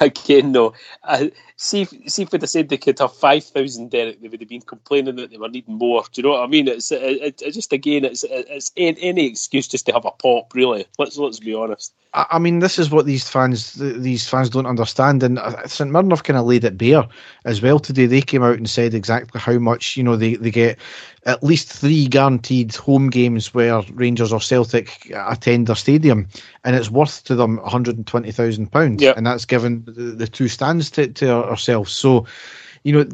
again, no. Uh, see, if, see if we'd have said they could have five thousand, Derek, they would have been complaining that they were needing more. Do you know what I mean? It's it, it, just again, it's it's any excuse just to have a pop. Really, let's let's be honest. I mean, this is what these fans these fans don't understand, and uh, St Mirren have kind of laid it bare as well today. They came out and said exactly how much you know they, they get at least three guaranteed home games where Rangers or Celtic attend their stadium, and it's worth to them one hundred and twenty thousand pounds, and that's given the, the two stands to, to ourselves. So, you know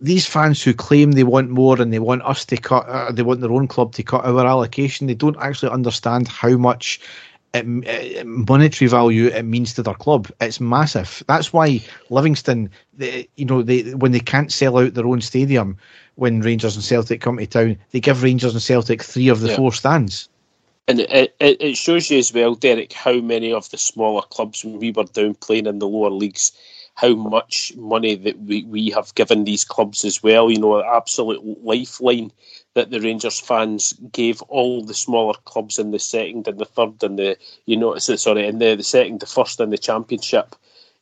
these fans who claim they want more and they want us to cut, uh, they want their own club to cut our allocation, they don't actually understand how much it, monetary value it means to their club. It's massive. That's why Livingston, they, you know, they when they can't sell out their own stadium when Rangers and Celtic come to town, they give Rangers and Celtic three of the yeah. four stands. And it, it, it shows you as well, Derek, how many of the smaller clubs when we were down playing in the lower leagues, how much money that we, we have given these clubs as well. You know, an absolute lifeline that the Rangers fans gave all the smaller clubs in the second and the third and the you know sorry in the, the second, the first and the championship.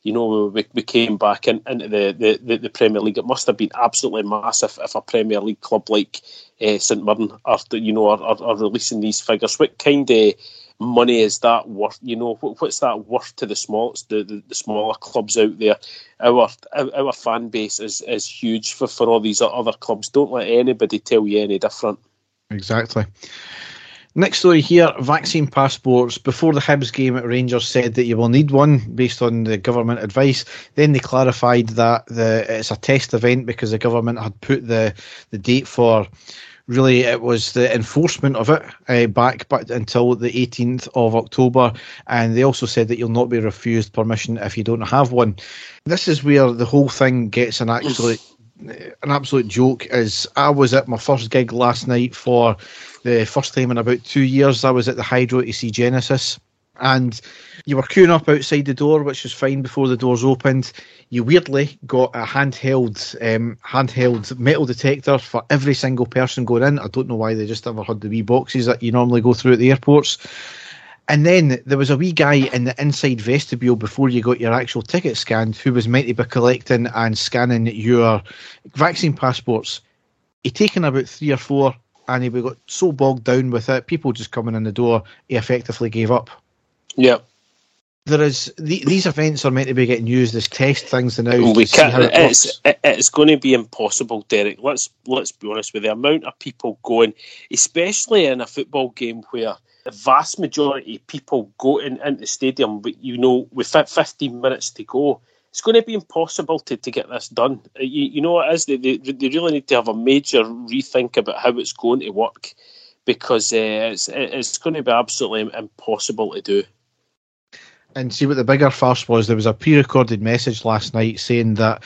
You know, we, we came back in, into the, the, the, Premier League. It must have been absolutely massive if a Premier League club like uh, St Mirren are, you know, are, are, are releasing these figures. What kind of money is that worth? You know, what's that worth to the small, the, the, the smaller clubs out there? Our our fan base is, is huge for, for all these other clubs. Don't let anybody tell you any different. Exactly. Next story here vaccine passports. Before the Hibs game at Rangers said that you will need one based on the government advice. Then they clarified that the, it's a test event because the government had put the, the date for really it was the enforcement of it uh, back but until the 18th of October. And they also said that you'll not be refused permission if you don't have one. This is where the whole thing gets an absolute an absolute joke is I was at my first gig last night for the first time in about two years. I was at the Hydro to see Genesis and you were queuing up outside the door, which was fine before the doors opened. You weirdly got a handheld um, handheld metal detector for every single person going in. I don't know why they just never had the wee boxes that you normally go through at the airports. And then there was a wee guy in the inside vestibule before you got your actual ticket scanned who was meant to be collecting and scanning your vaccine passports. He'd taken about three or four and he got so bogged down with it, people just coming in the door, he effectively gave up. Yeah. There is the, these events are meant to be getting used as test things now. We can't. It it's, it's going to be impossible, Derek. Let's let's be honest with the amount of people going, especially in a football game where the vast majority of people go in, into the stadium, but you know, with 15 minutes to go, it's going to be impossible to, to get this done. You, you know, it is. They, they, they really need to have a major rethink about how it's going to work because uh, it's it's going to be absolutely impossible to do. And see what the bigger farce was. There was a pre-recorded message last night saying that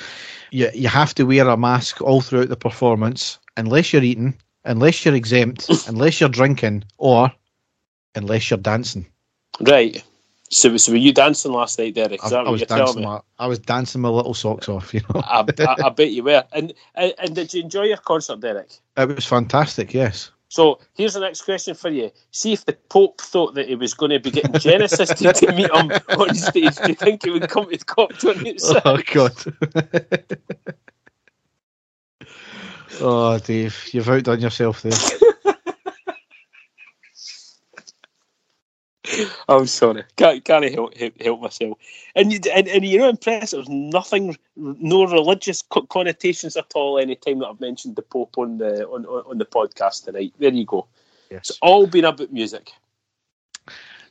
you you have to wear a mask all throughout the performance, unless you're eating, unless you're exempt, unless you're drinking, or unless you're dancing. Right. So, so were you dancing last night, Derek? I, I was dancing. me? My, I was dancing my little socks off. You know, I, I, I bet you were. And, and and did you enjoy your concert, Derek? it was fantastic. Yes. So here's the next question for you. See if the Pope thought that he was going to be getting Genesis to, to meet him on stage. Do you think he would come to COP26? Oh God. oh, Dave, you've outdone yourself there. I'm sorry. Can't, can't help, help, help myself. And, you, and and you're impressed. There's nothing, no religious connotations at all. Any time that I've mentioned the Pope on the on, on the podcast tonight. There you go. Yes. It's all been about music.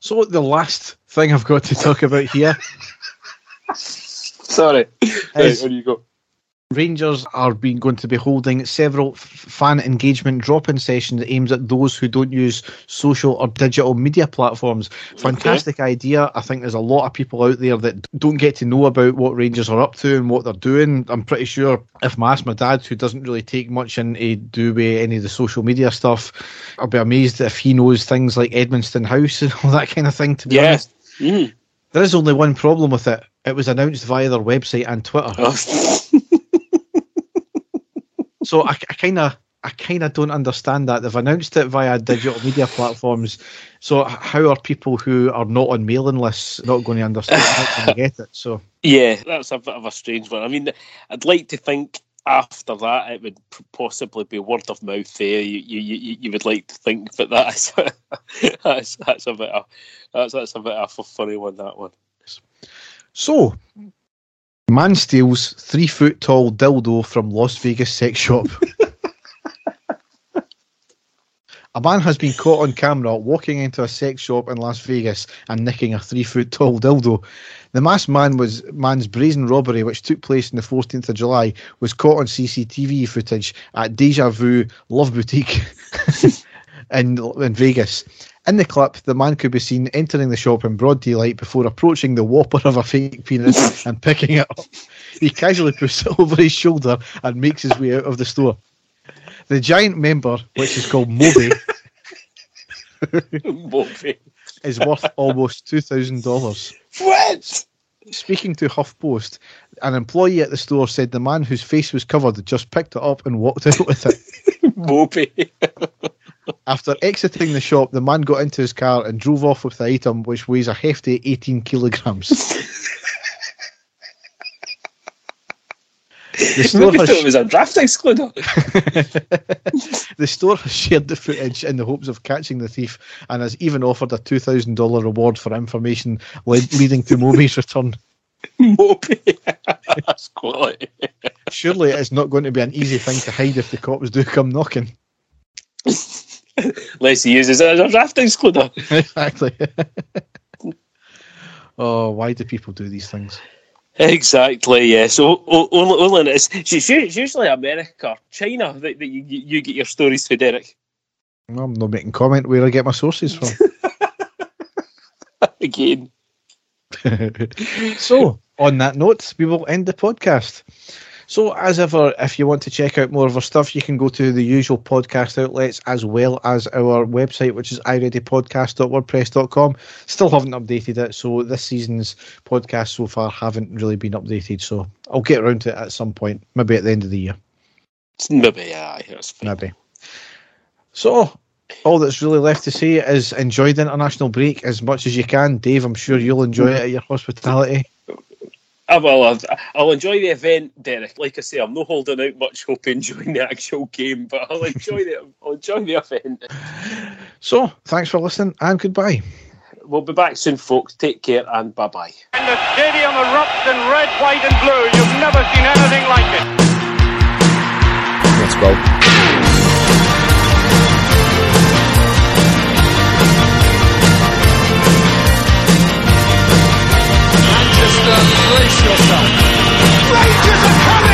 So the last thing I've got to talk about here Sorry. Right, Is- there you go. Rangers are being going to be holding several f- fan engagement drop-in sessions aimed at those who don't use social or digital media platforms. Fantastic idea. I think there's a lot of people out there that don't get to know about what Rangers are up to and what they're doing. I'm pretty sure if I ask my dad, who doesn't really take much into do with any of the social media stuff, I'll be amazed if he knows things like Edmiston House and all that kind of thing. To be honest, Yes. Mm. there is only one problem with it. It was announced via their website and Twitter. Oh. So I kind of, I kind of don't understand that they've announced it via digital media platforms. So how are people who are not on mailing lists not going to understand? Going to get it? So Yeah, that's a bit of a strange one. I mean, I'd like to think after that it would possibly be word of mouth. There, you you, you, you would like to think, but that's that's that's a bit of that's that's a bit of a funny one. That one. So, man steals three foot tall dildo from Las Vegas sex shop. a man has been caught on camera walking into a sex shop in Las Vegas and nicking a three foot tall dildo. The masked man was man's brazen robbery, which took place on the 14th of July, was caught on CCTV footage at Deja Vu Love Boutique in, in Vegas. In the clip, the man could be seen entering the shop in broad daylight before approaching the whopper of a fake penis and picking it up. He casually puts it over his shoulder and makes his way out of the store. The giant member, which is called Moby, Moby. is worth almost $2,000. What? Speaking to HuffPost, an employee at the store said the man whose face was covered just picked it up and walked out with it. Moby. After exiting the shop, the man got into his car and drove off with the item, which weighs a hefty 18 kilograms. the, store has, thought it was a draft excluder. the store has shared the footage in the hopes of catching the thief and has even offered a $2,000 reward for information lead, leading to Moby's return. Moby. That's quality. Surely it's not going to be an easy thing to hide if the cops do come knocking. Unless he uses it as a draft excluder. exactly. oh, why do people do these things? Exactly, yeah. So o- only, only it's, it's it's usually America, or China that, that you, you get your stories to, Derek. I'm not making comment where I get my sources from. Again. so, on that note, we will end the podcast. So, as ever, if you want to check out more of our stuff, you can go to the usual podcast outlets as well as our website, which is ireadypodcast.wordpress.com. Still haven't updated it, so this season's podcast so far haven't really been updated. So, I'll get around to it at some point, maybe at the end of the year. Maybe, yeah, that's fine. Maybe. So, all that's really left to say is enjoy the international break as much as you can. Dave, I'm sure you'll enjoy it at your hospitality. Ah, I will. I'll, I'll enjoy the event, Derek. Like I say, I'm not holding out much hope enjoying the actual game, but I'll enjoy the I'll enjoy the event. So, thanks for listening and goodbye. We'll be back soon, folks. Take care and bye bye. And the stadium erupts in red, white, and blue. You've never seen anything like it. Let's go. to yourself. Rage is a coming!